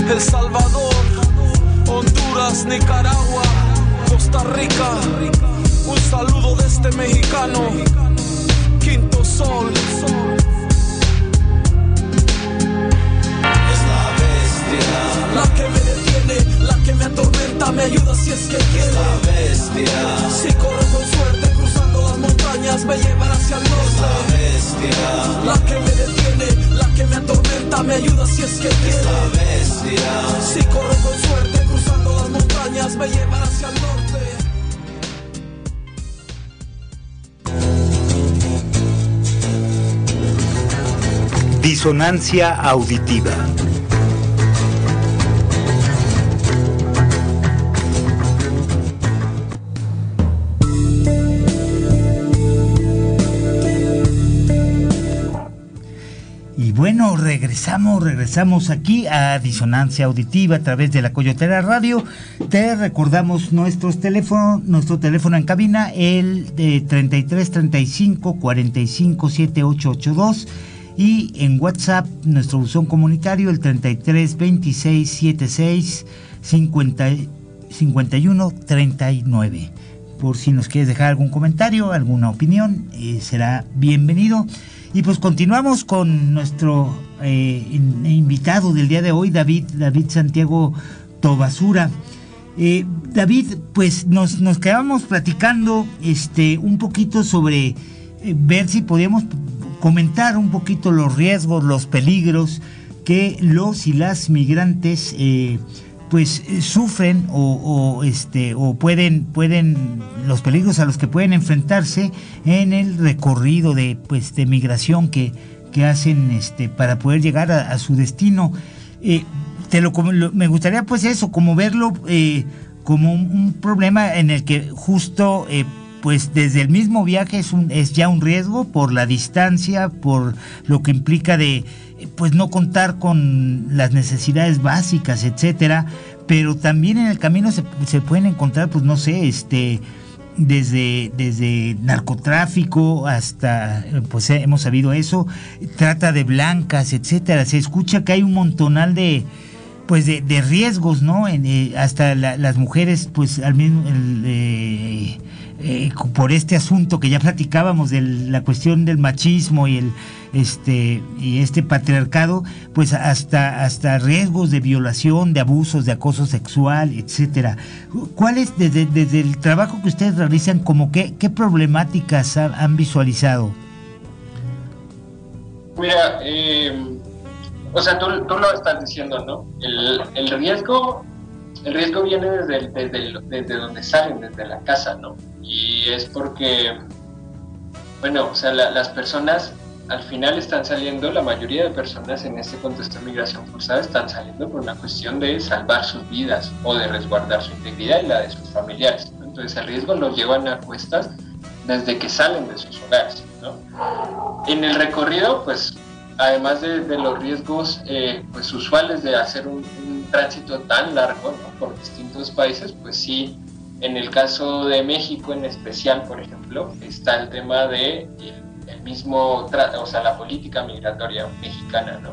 El Salvador, Honduras, Nicaragua, Costa Rica. Un saludo de este mexicano, Quinto Sol. Es la bestia. La que me detiene, la que me atormenta, me ayuda si es que quiere. La bestia. Si corro con suerte, cruzando las montañas, me llevará hacia el norte. La bestia. La que me detiene, la que me atormenta, me ayuda si es que quiere. La bestia. Si corro con suerte, montañas, me llevará hacia el norte.
Disonancia auditiva. Regresamos, aquí a Disonancia Auditiva a través de la Coyotera Radio. Te recordamos nuestros teléfonos, nuestro teléfono en cabina, el de 33 35 45 7882 y en WhatsApp nuestro buzón comunitario el 33 26 76 50, 51 39. Por si nos quieres dejar algún comentario, alguna opinión, eh, será bienvenido. Y pues continuamos con nuestro eh, in- invitado del día de hoy, David, David Santiago Tobasura. Eh, David, pues nos, nos quedamos platicando este, un poquito sobre eh, ver si podíamos comentar un poquito los riesgos, los peligros que los y las migrantes pues eh, sufren o, este o pueden pueden los peligros a los que pueden enfrentarse en el recorrido de pues de migración que, que hacen este para poder llegar a, su destino. Eh, te lo, me gustaría pues eso como verlo eh, como un, problema en el que justo pues desde el mismo viaje es, un, es ya un riesgo por la distancia, por lo que implica de pues no contar con las necesidades básicas, etcétera, pero también en el camino se, se pueden encontrar, pues no sé, este desde, desde narcotráfico hasta, pues eh, hemos sabido eso, trata de blancas, etcétera. Se escucha que hay un montonal de, pues de, de riesgos, ¿no? En, eh, hasta la- las mujeres, pues al mismo, eh, por este asunto que ya platicábamos de la cuestión del machismo y el este y este patriarcado, pues hasta hasta riesgos de violación, de abusos, de acoso sexual, etcétera. ¿Cuáles desde, desde el trabajo que ustedes realizan, como qué, qué problemáticas ha- han visualizado?
Mira, eh, o sea, tú, tú lo estás diciendo, ¿no? El, el riesgo, el riesgo viene desde, desde, desde donde salen, desde la casa, ¿no? Y es porque, bueno, o sea, la- las personas al final están saliendo, la mayoría de personas en este contexto de migración forzada están saliendo por una cuestión de salvar sus vidas o de resguardar su integridad y la de sus familiares. Entonces el riesgo los llevan a cuestas desde que salen de sus hogares. En el recorrido, pues además de, los riesgos eh, pues, usuales de hacer un, tránsito tan largo por distintos países, pues sí, en el caso de México en especial, por ejemplo, está el tema de el, mismo, o sea, la política migratoria mexicana, ¿no?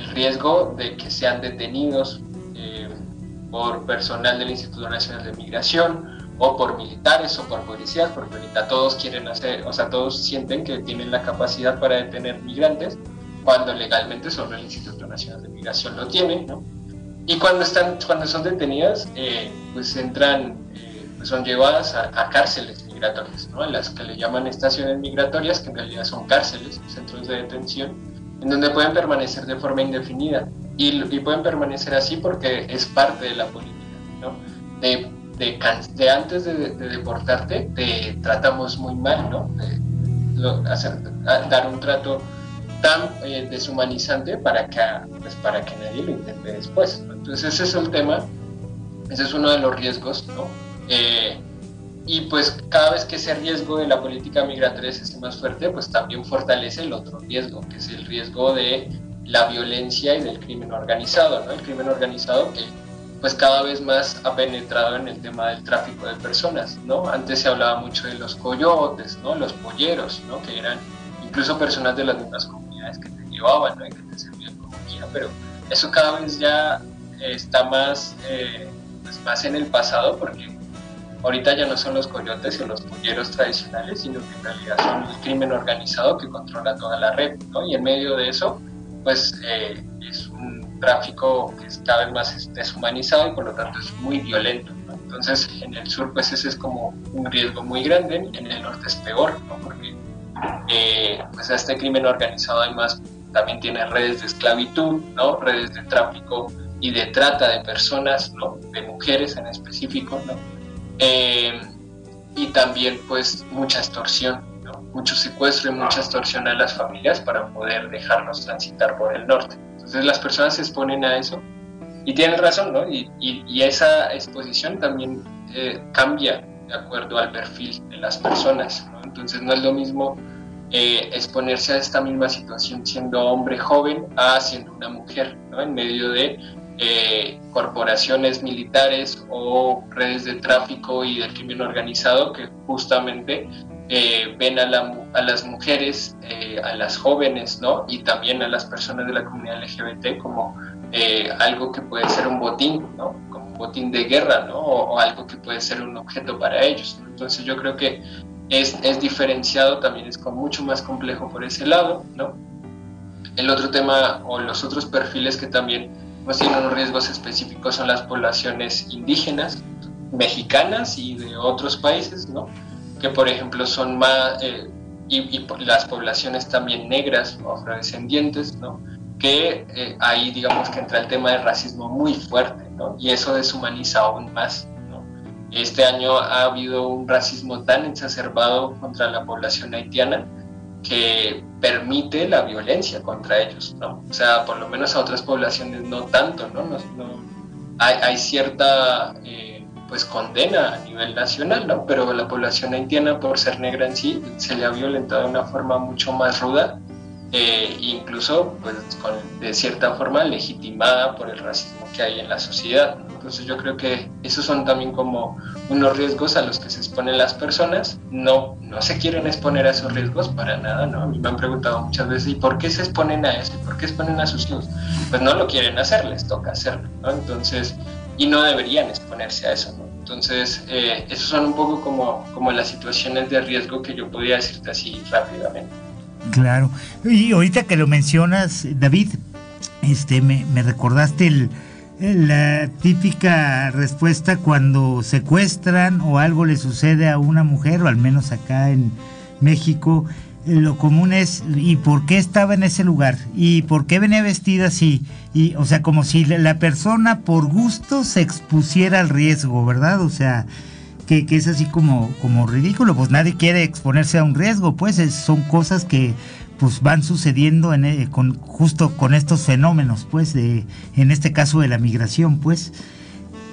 El riesgo de que sean detenidos eh, por personal del Instituto Nacional de Migración o por militares o por policías, porque ahorita todos quieren hacer, o sea, todos sienten que tienen la capacidad para detener migrantes, cuando legalmente solo el Instituto Nacional de Migración lo tiene, ¿no? Y cuando, están, cuando son detenidas, eh, pues entran, eh, pues son llevadas a, cárceles migratorias, ¿no? Las que le llaman estaciones migratorias, que en realidad son cárceles, centros de detención, en donde pueden permanecer de forma indefinida. Y, y pueden permanecer así porque es parte de la política, ¿no? De, de, de antes de, deportarte, te tratamos muy mal, ¿no? hacer, dar un trato tan eh, deshumanizante para que, pues, para que nadie lo intente después. Entonces ese es el tema, ese es uno de los riesgos, ¿no? Eh, y pues cada vez que ese riesgo de la política migratoria se hace más fuerte, pues también fortalece el otro riesgo, que es el riesgo de la violencia y del crimen organizado, ¿no? El crimen organizado que pues cada vez más ha penetrado en el tema del tráfico de personas, ¿no? Antes se hablaba mucho de los coyotes, ¿no? Los polleros, ¿no? Que eran incluso personas de las mismas comunidades que te llevaban ¿no? y que te servían como guía, pero eso cada vez ya está más, eh, pues más en el pasado porque ahorita ya no son los coyotes o los polleros tradicionales, sino que en realidad son el crimen organizado que controla toda la red, ¿no? Y en medio de eso, pues eh, es un tráfico que es cada vez más deshumanizado y por lo tanto es muy violento. Entonces, en el sur, pues ese es como un riesgo muy grande, en el norte es peor, ¿no? Porque eh, pues este crimen organizado además también tiene redes de esclavitud, ¿no? redes de tráfico y de trata de personas, ¿no? de mujeres en específico, ¿no? Eh, y también pues mucha extorsión, ¿no? mucho secuestro y mucha extorsión a las familias para poder dejarlos transitar por el norte. Entonces las personas se exponen a eso y tienen razón, ¿no? Y, y, esa exposición también eh, cambia de acuerdo al perfil de las personas, ¿no? Entonces no es lo mismo eh, exponerse a esta misma situación siendo hombre joven a siendo una mujer, ¿no? en medio de eh, corporaciones militares o redes de tráfico y del crimen organizado que justamente eh, ven a, a, las mujeres, a las jóvenes ¿no? y también a las personas de la comunidad LGBT como algo que puede ser un botín, ¿no? como un botín de guerra ¿no? o, o algo que puede ser un objeto para ellos. Entonces yo creo que es, es diferenciado, también es mucho más complejo por ese lado, ¿no? El otro tema o los otros perfiles que también pues, tienen unos riesgos específicos son las poblaciones indígenas, mexicanas y de otros países, ¿no? Que por ejemplo son más, eh, y, las poblaciones también negras o afrodescendientes, ¿no? Que eh, ahí digamos que entra el tema del racismo muy fuerte, ¿no? Y eso deshumaniza aún más este año ha habido un racismo tan exacerbado contra la población haitiana que permite la violencia contra ellos, ¿no? O sea, por lo menos a otras poblaciones no tanto, ¿no? hay, cierta, eh, pues, condena a nivel nacional, ¿no? Pero la población haitiana, por ser negra en sí, se le ha violentado de una forma mucho más ruda, eh, incluso, pues, de cierta forma legitimada por el racismo que hay en la sociedad, entonces yo creo que esos son también como unos riesgos a los que se exponen las personas. No, no se quieren exponer a esos riesgos para nada, ¿no? A mí me han preguntado muchas veces, ¿y por qué se exponen a eso? ¿Por qué exponen a sus hijos? Pues no lo quieren hacer, les toca hacerlo, ¿no? Entonces, y no deberían exponerse a eso, ¿no? Entonces, eh, esos son un poco como, como las situaciones de riesgo que yo podría decirte así rápidamente.
Claro. Y ahorita que lo mencionas, David, este, me, me recordaste el, la típica respuesta cuando secuestran o algo le sucede a una mujer, o al menos acá en México, lo común es ¿y por qué estaba en ese lugar? ¿Y por qué venía vestida así? Y, o sea, como si la persona por gusto se expusiera al riesgo, ¿verdad? O sea, que, es así como, como ridículo, pues nadie quiere exponerse a un riesgo, pues son cosas que pues van sucediendo en, eh, con, justo con estos fenómenos, pues, de, en este caso de la migración, pues.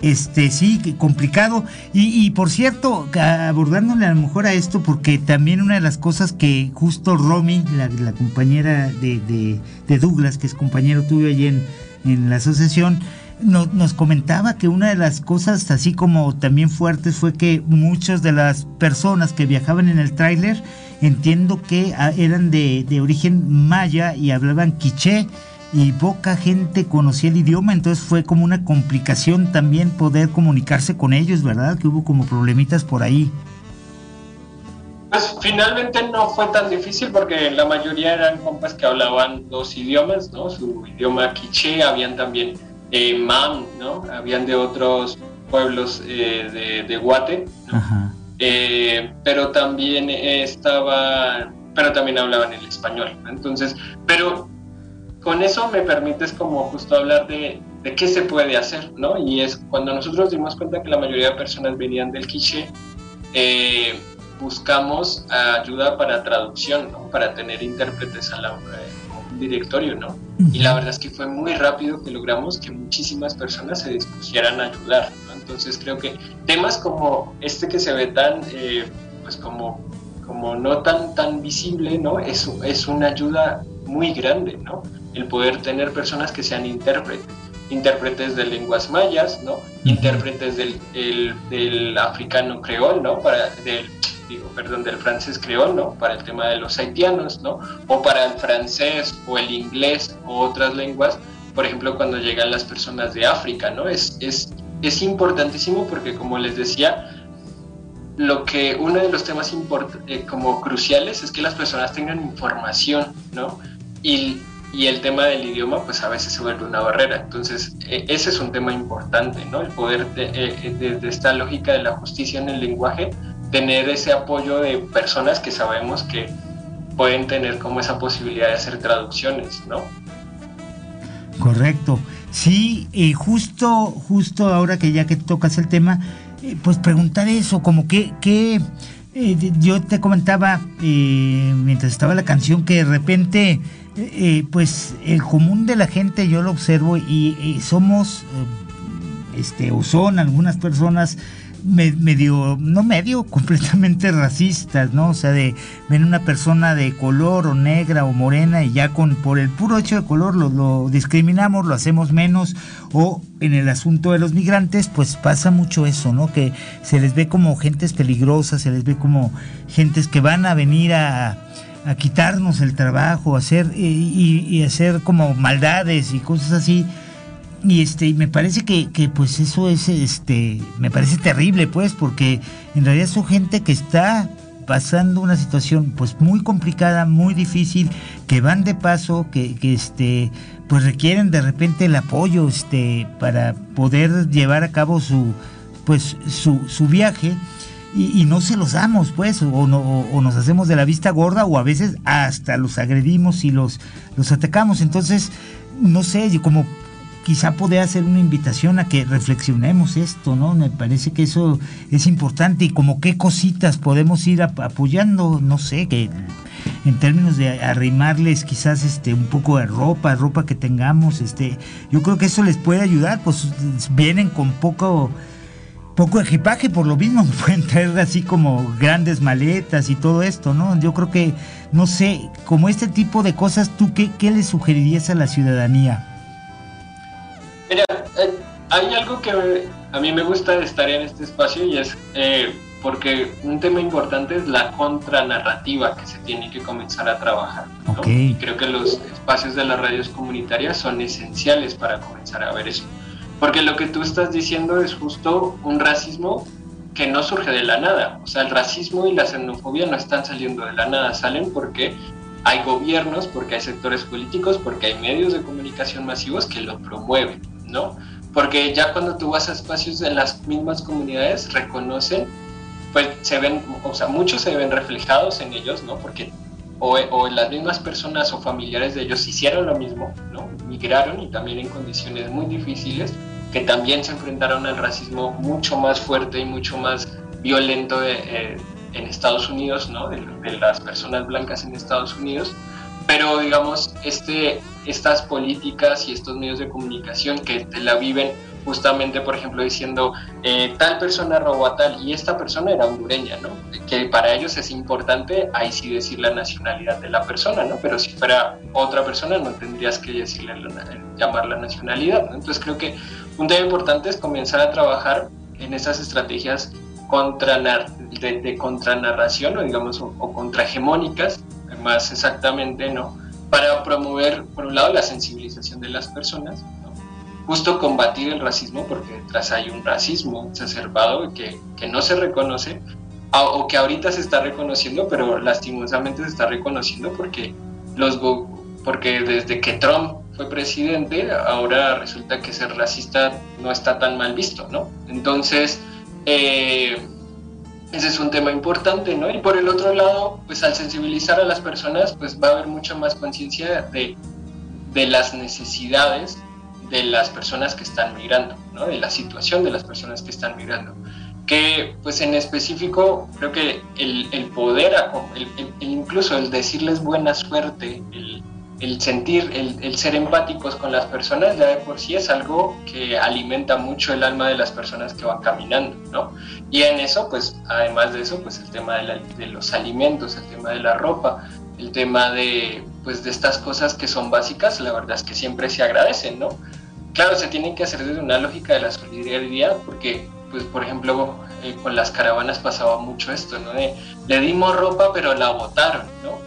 Este, sí, complicado. Y, por cierto, abordándole a lo mejor a esto, porque también una de las cosas que justo Romy, la, compañera de, Douglas, que es compañero tuyo allí en, en la asociación, nos comentaba que una de las cosas así como también fuertes fue que muchas de las personas que viajaban en el tráiler entiendo que ah, eran de, de, origen maya y hablaban quiché y poca gente conocía el idioma, entonces fue como una complicación también poder comunicarse con ellos, ¿verdad? Que hubo como problemitas por ahí.
Pues finalmente no fue tan difícil porque la mayoría eran compas que hablaban dos idiomas, ¿no? Su idioma quiché, habían también eh, mam, ¿no? Habían de otros pueblos eh, de, Guate, eh, pero también estaba, pero también hablaban el español. Entonces, pero con eso me permites como justo hablar de, de, qué se puede hacer, ¿no? Y es cuando nosotros dimos cuenta que la mayoría de personas venían del quiché, buscamos ayuda para traducción, ¿no? Para tener intérpretes a la directorio, ¿no? Y la verdad es que fue muy rápido que logramos que muchísimas personas se dispusieran a ayudar, ¿no? Entonces creo que temas como este que se ve tan, eh, pues como, como no tan, tan visible, ¿no? Es, es una ayuda muy grande, ¿no? El poder tener personas que sean intérpretes intérpretes de lenguas mayas, ¿no? Intérpretes del, del africano creol, ¿no? Para, del digo, perdón, del francés creol, ¿no? Para el tema de los haitianos, ¿no? O para el francés o el inglés o otras lenguas, por ejemplo, cuando llegan las personas de África, ¿no? Es, es, es importantísimo porque, como les decía, lo que uno de los temas eh, como cruciales es que las personas tengan información, ¿no? Y, y, el tema del idioma, pues a veces se vuelve una barrera. Entonces, e, ese es un tema importante, ¿no? El poder, de, eh, desde esta lógica de la justicia en el lenguaje, tener ese apoyo de personas que sabemos que pueden tener como esa posibilidad de hacer traducciones, ¿no?
Correcto. Sí, y justo, justo ahora que ya que tocas el tema, eh, pues preguntar eso, como que, que eh, yo te comentaba eh, mientras estaba la canción que de repente, pues el común de la gente yo lo observo y somos, este, o son algunas personas medio, no medio, [LAUGHS] completamente racistas, ¿no? O sea, de ven una persona de color o negra o morena y ya con por el puro hecho de color lo, discriminamos, lo hacemos menos o en el asunto de los migrantes pues pasa mucho eso, ¿no? Que se les ve como gentes peligrosas, se les ve como gentes que van a venir a, a quitarnos el trabajo, a hacer y hacer como maldades y cosas así y este me parece que, que, pues eso es este me parece terrible pues porque en realidad son gente que está pasando una situación pues muy complicada muy difícil que van de paso que, que este pues requieren de repente el apoyo este para poder llevar a cabo su pues su, su viaje y, no se los damos, pues, o, no, o, nos hacemos de la vista gorda, o a veces hasta los agredimos y los, los atacamos. Entonces, no sé, como quizá poder hacer una invitación a que reflexionemos esto, ¿no? Me parece que eso es importante y como qué cositas podemos ir apoyando, no sé, que en términos de arrimarles quizás este un poco de ropa, ropa que tengamos, este, yo creo que eso les puede ayudar, pues vienen con poco poco equipaje, por lo mismo [LAUGHS] pueden traer así como grandes maletas y todo esto, ¿no? Yo creo que, no sé, como este tipo de cosas, ¿tú qué, qué le sugerirías a la ciudadanía?
Mira, eh, hay algo que a mí me gusta de estar en este espacio y es eh, porque un tema importante es la contranarrativa que se tiene que comenzar a trabajar. Y creo que los espacios de las radios comunitarias son esenciales para comenzar a ver eso. Porque lo que tú estás diciendo es justo un racismo que no surge de la nada. O sea, el racismo y la xenofobia no están saliendo de la nada, salen porque hay gobiernos, porque hay sectores políticos, porque hay medios de comunicación masivos que lo promueven. ¿No? Porque ya cuando tú vas a espacios de las mismas comunidades, reconocen, pues se ven, o sea, muchos se ven reflejados en ellos, ¿no? Porque o, o, las mismas personas o familiares de ellos hicieron lo mismo, ¿no? Migraron y también en condiciones muy difíciles, que también se enfrentaron al racismo mucho más fuerte y mucho más violento de, eh, en Estados Unidos, ¿no? De, de, las personas blancas en Estados Unidos. pero digamos, este, estas políticas y estos medios de comunicación que te la viven justamente, por ejemplo, diciendo eh, tal persona robó a tal y esta persona era hondureña, ¿no? Que para ellos es importante ahí sí decir la nacionalidad de la persona, ¿no? Pero si fuera otra persona no tendrías que decirle llamar la nacionalidad, ¿no? Entonces creo que un tema importante es comenzar a trabajar en esas estrategias contra de, de contranarración o digamos o, o contrahegemónicas más exactamente, ¿no? Para promover, por un lado, la sensibilización de las personas, justo combatir el racismo, porque detrás hay un racismo exacerbado que, que no se reconoce, o que ahorita se está reconociendo, pero lastimosamente se está reconociendo porque, los, porque desde que Trump fue presidente, ahora resulta que ser racista no está tan mal visto, ¿no? Entonces, eh, ese es un tema importante, ¿no? Y por el otro lado, pues al sensibilizar a las personas, pues va a haber mucha más conciencia de, de, las necesidades de las personas que están migrando, ¿no? De la situación de las personas que están migrando. Que, pues en específico, creo que el, el poder, el, incluso el decirles buena suerte, el, el sentir, el, ser empáticos con las personas ya de por sí es algo que alimenta mucho el alma de las personas que van caminando, ¿no? Y en eso, pues, además de eso, pues el tema de, los alimentos, el tema de la ropa, el tema de, pues, de estas cosas que son básicas, la verdad es que siempre se agradecen, ¿no? Claro, se tienen que hacer desde una lógica de la solidaridad, porque, pues, por ejemplo, eh, con las caravanas pasaba mucho esto, ¿no? De, le dimos ropa, pero la botaron, ¿no?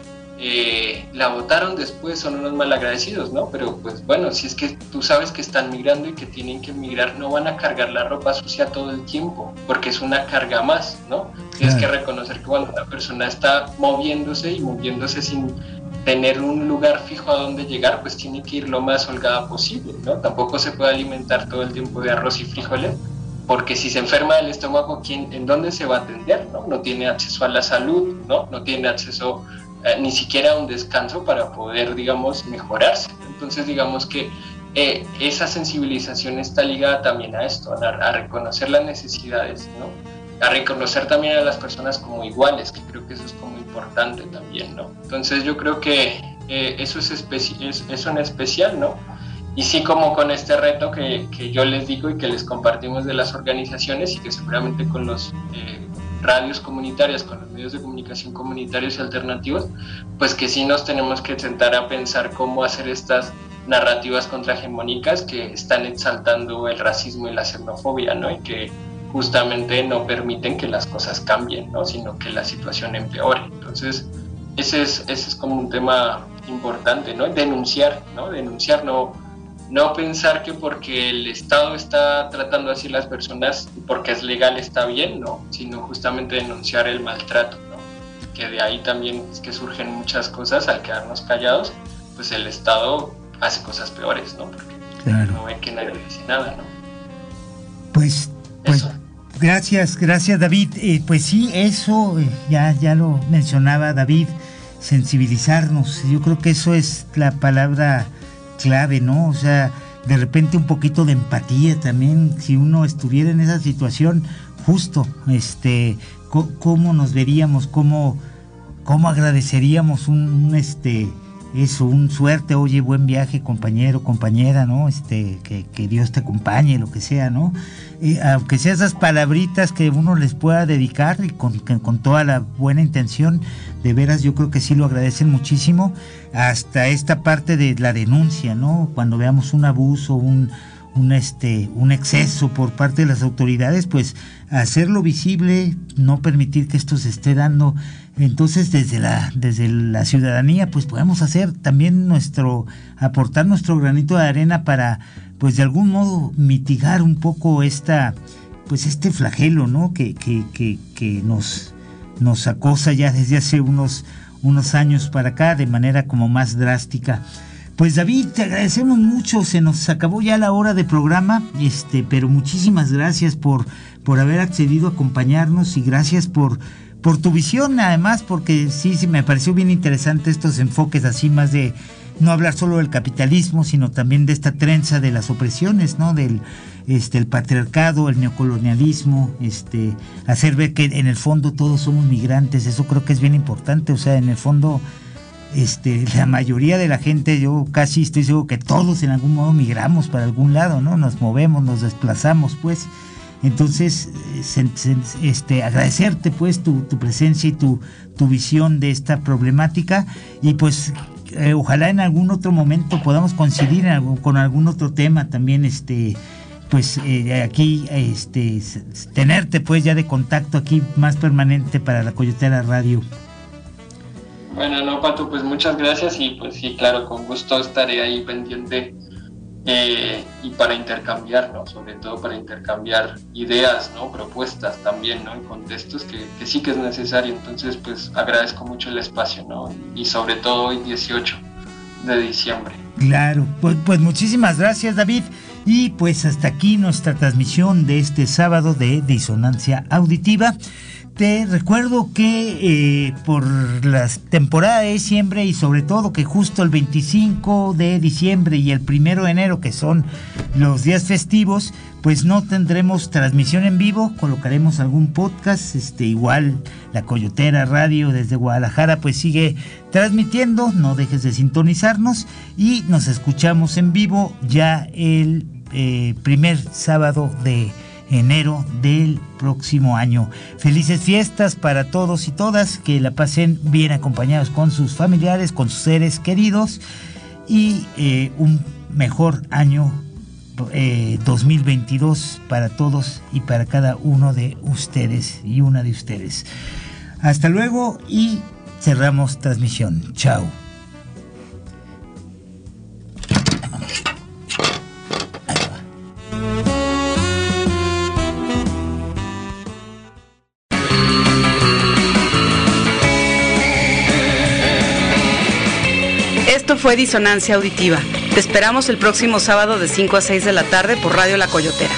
Eh, la votaron después, son unos malagradecidos, ¿no? Pero pues bueno, si es que tú sabes que están migrando y que tienen que migrar, no van a cargar la ropa sucia todo el tiempo, porque es una carga más, ¿no? Tienes que reconocer que cuando una persona está moviéndose y moviéndose sin tener un lugar fijo a donde llegar, pues tiene que ir lo más holgada posible, ¿no? Tampoco se puede alimentar todo el tiempo de arroz y frijoles, porque si se enferma el estómago, ¿quién, ¿en dónde se va a atender? ¿no? no tiene acceso a la salud, ¿no? no tiene acceso eh, ni siquiera un descanso para poder, digamos, mejorarse. Entonces, digamos que eh, esa sensibilización está ligada también a esto, a, reconocer las necesidades, ¿no? a reconocer también a las personas como iguales, que creo que eso es como importante también, ¿no? Entonces yo creo que eh, eso es, es, es un especial, ¿no? Y sí como con este reto que, que, yo les digo y que les compartimos de las organizaciones y que seguramente con los radios comunitarias, con los medios de comunicación comunitarios y alternativos, pues que sí nos tenemos que sentar a pensar cómo hacer estas narrativas contrahegemónicas que están exaltando el racismo y la xenofobia, ¿no? Y que justamente no permiten que las cosas cambien, ¿no? Sino que la situación empeore. Entonces, ese es, ese es como un tema importante, ¿no? Denunciar, ¿no? Denunciar, no, no pensar que porque el Estado está tratando así a las personas, porque es legal está bien, ¿no? Sino justamente denunciar el maltrato, ¿no? Que de ahí también es que surgen muchas cosas al quedarnos callados, pues el Estado hace cosas peores, ¿no? Porque no ve que nadie dice nada, ¿no?
Pues, pues gracias, gracias David. Eh, pues sí, eso eh, ya, ya lo mencionaba David, sensibilizarnos. Yo creo que eso es la palabra clave, ¿no? O sea, de repente un poquito de empatía también, si uno estuviera en esa situación, justo, este, cómo nos veríamos, cómo, cómo agradeceríamos un, este, eso, un suerte, oye, buen viaje, compañero, compañera, ¿no? Este, que, que Dios te acompañe, lo que sea, ¿no? aunque sea esas palabritas que uno les pueda dedicar y con, con toda la buena intención, de veras yo creo que sí lo agradecen muchísimo, hasta esta parte de la denuncia, ¿no? Cuando veamos un abuso, un, un, este, un exceso por parte de las autoridades, pues hacerlo visible, no permitir que esto se esté dando. Entonces, desde la, desde la ciudadanía, pues podemos hacer también nuestro, aportar nuestro granito de arena para, pues de algún modo, mitigar un poco esta, pues este flagelo, ¿no? Que, que, que, que nos, nos acosa ya desde hace unos, unos años para acá de manera como más drástica. Pues David, te agradecemos mucho, se nos acabó ya la hora de programa, este, pero muchísimas gracias por, por haber accedido a acompañarnos y gracias por, por tu visión, además, porque sí, sí, me pareció bien interesante estos enfoques así más de no hablar solo del capitalismo, sino también de esta trenza de las opresiones, ¿no? Del este, el patriarcado, el neocolonialismo, este, hacer ver que en el fondo todos somos migrantes, eso creo que es bien importante, o sea, en el fondo este, la mayoría de la gente, yo casi estoy seguro que todos en algún modo migramos para algún lado, ¿no? Nos movemos, nos desplazamos, pues. Entonces, este, agradecerte pues tu, presencia y tu, tu, visión de esta problemática y pues eh, ojalá en algún otro momento podamos coincidir con algún otro tema también, este, pues eh, aquí, este, tenerte pues ya de contacto aquí más permanente para la Coyotera Radio.
Bueno, no, Pato, pues muchas gracias y pues sí, claro, con gusto estaré ahí pendiente eh, y para intercambiar, ¿no? Sobre todo para intercambiar ideas, ¿no? Propuestas también, ¿no? En contextos que, que, sí que es necesario. Entonces, pues agradezco mucho el espacio, ¿no? Y sobre todo hoy 18 de diciembre.
Claro, pues, pues muchísimas gracias, David. Y pues hasta aquí nuestra transmisión de este sábado de Disonancia Auditiva. Te recuerdo que eh, por la temporada de diciembre y sobre todo que justo el 25 de diciembre y el 1 de enero, que son los días festivos, pues no tendremos transmisión en vivo, colocaremos algún podcast, este igual la Coyotera Radio desde Guadalajara pues sigue transmitiendo, no dejes de sintonizarnos y nos escuchamos en vivo ya el eh, primer sábado de enero del próximo año. Felices fiestas para todos y todas, que la pasen bien acompañados con sus familiares, con sus seres queridos y eh, un mejor año 2022 eh, para todos y para cada uno de ustedes y una de ustedes. Hasta luego y cerramos transmisión. Chao.
Fue Disonancia Auditiva. Te esperamos el próximo sábado de 5 a 6 de la tarde por Radio La Coyotera.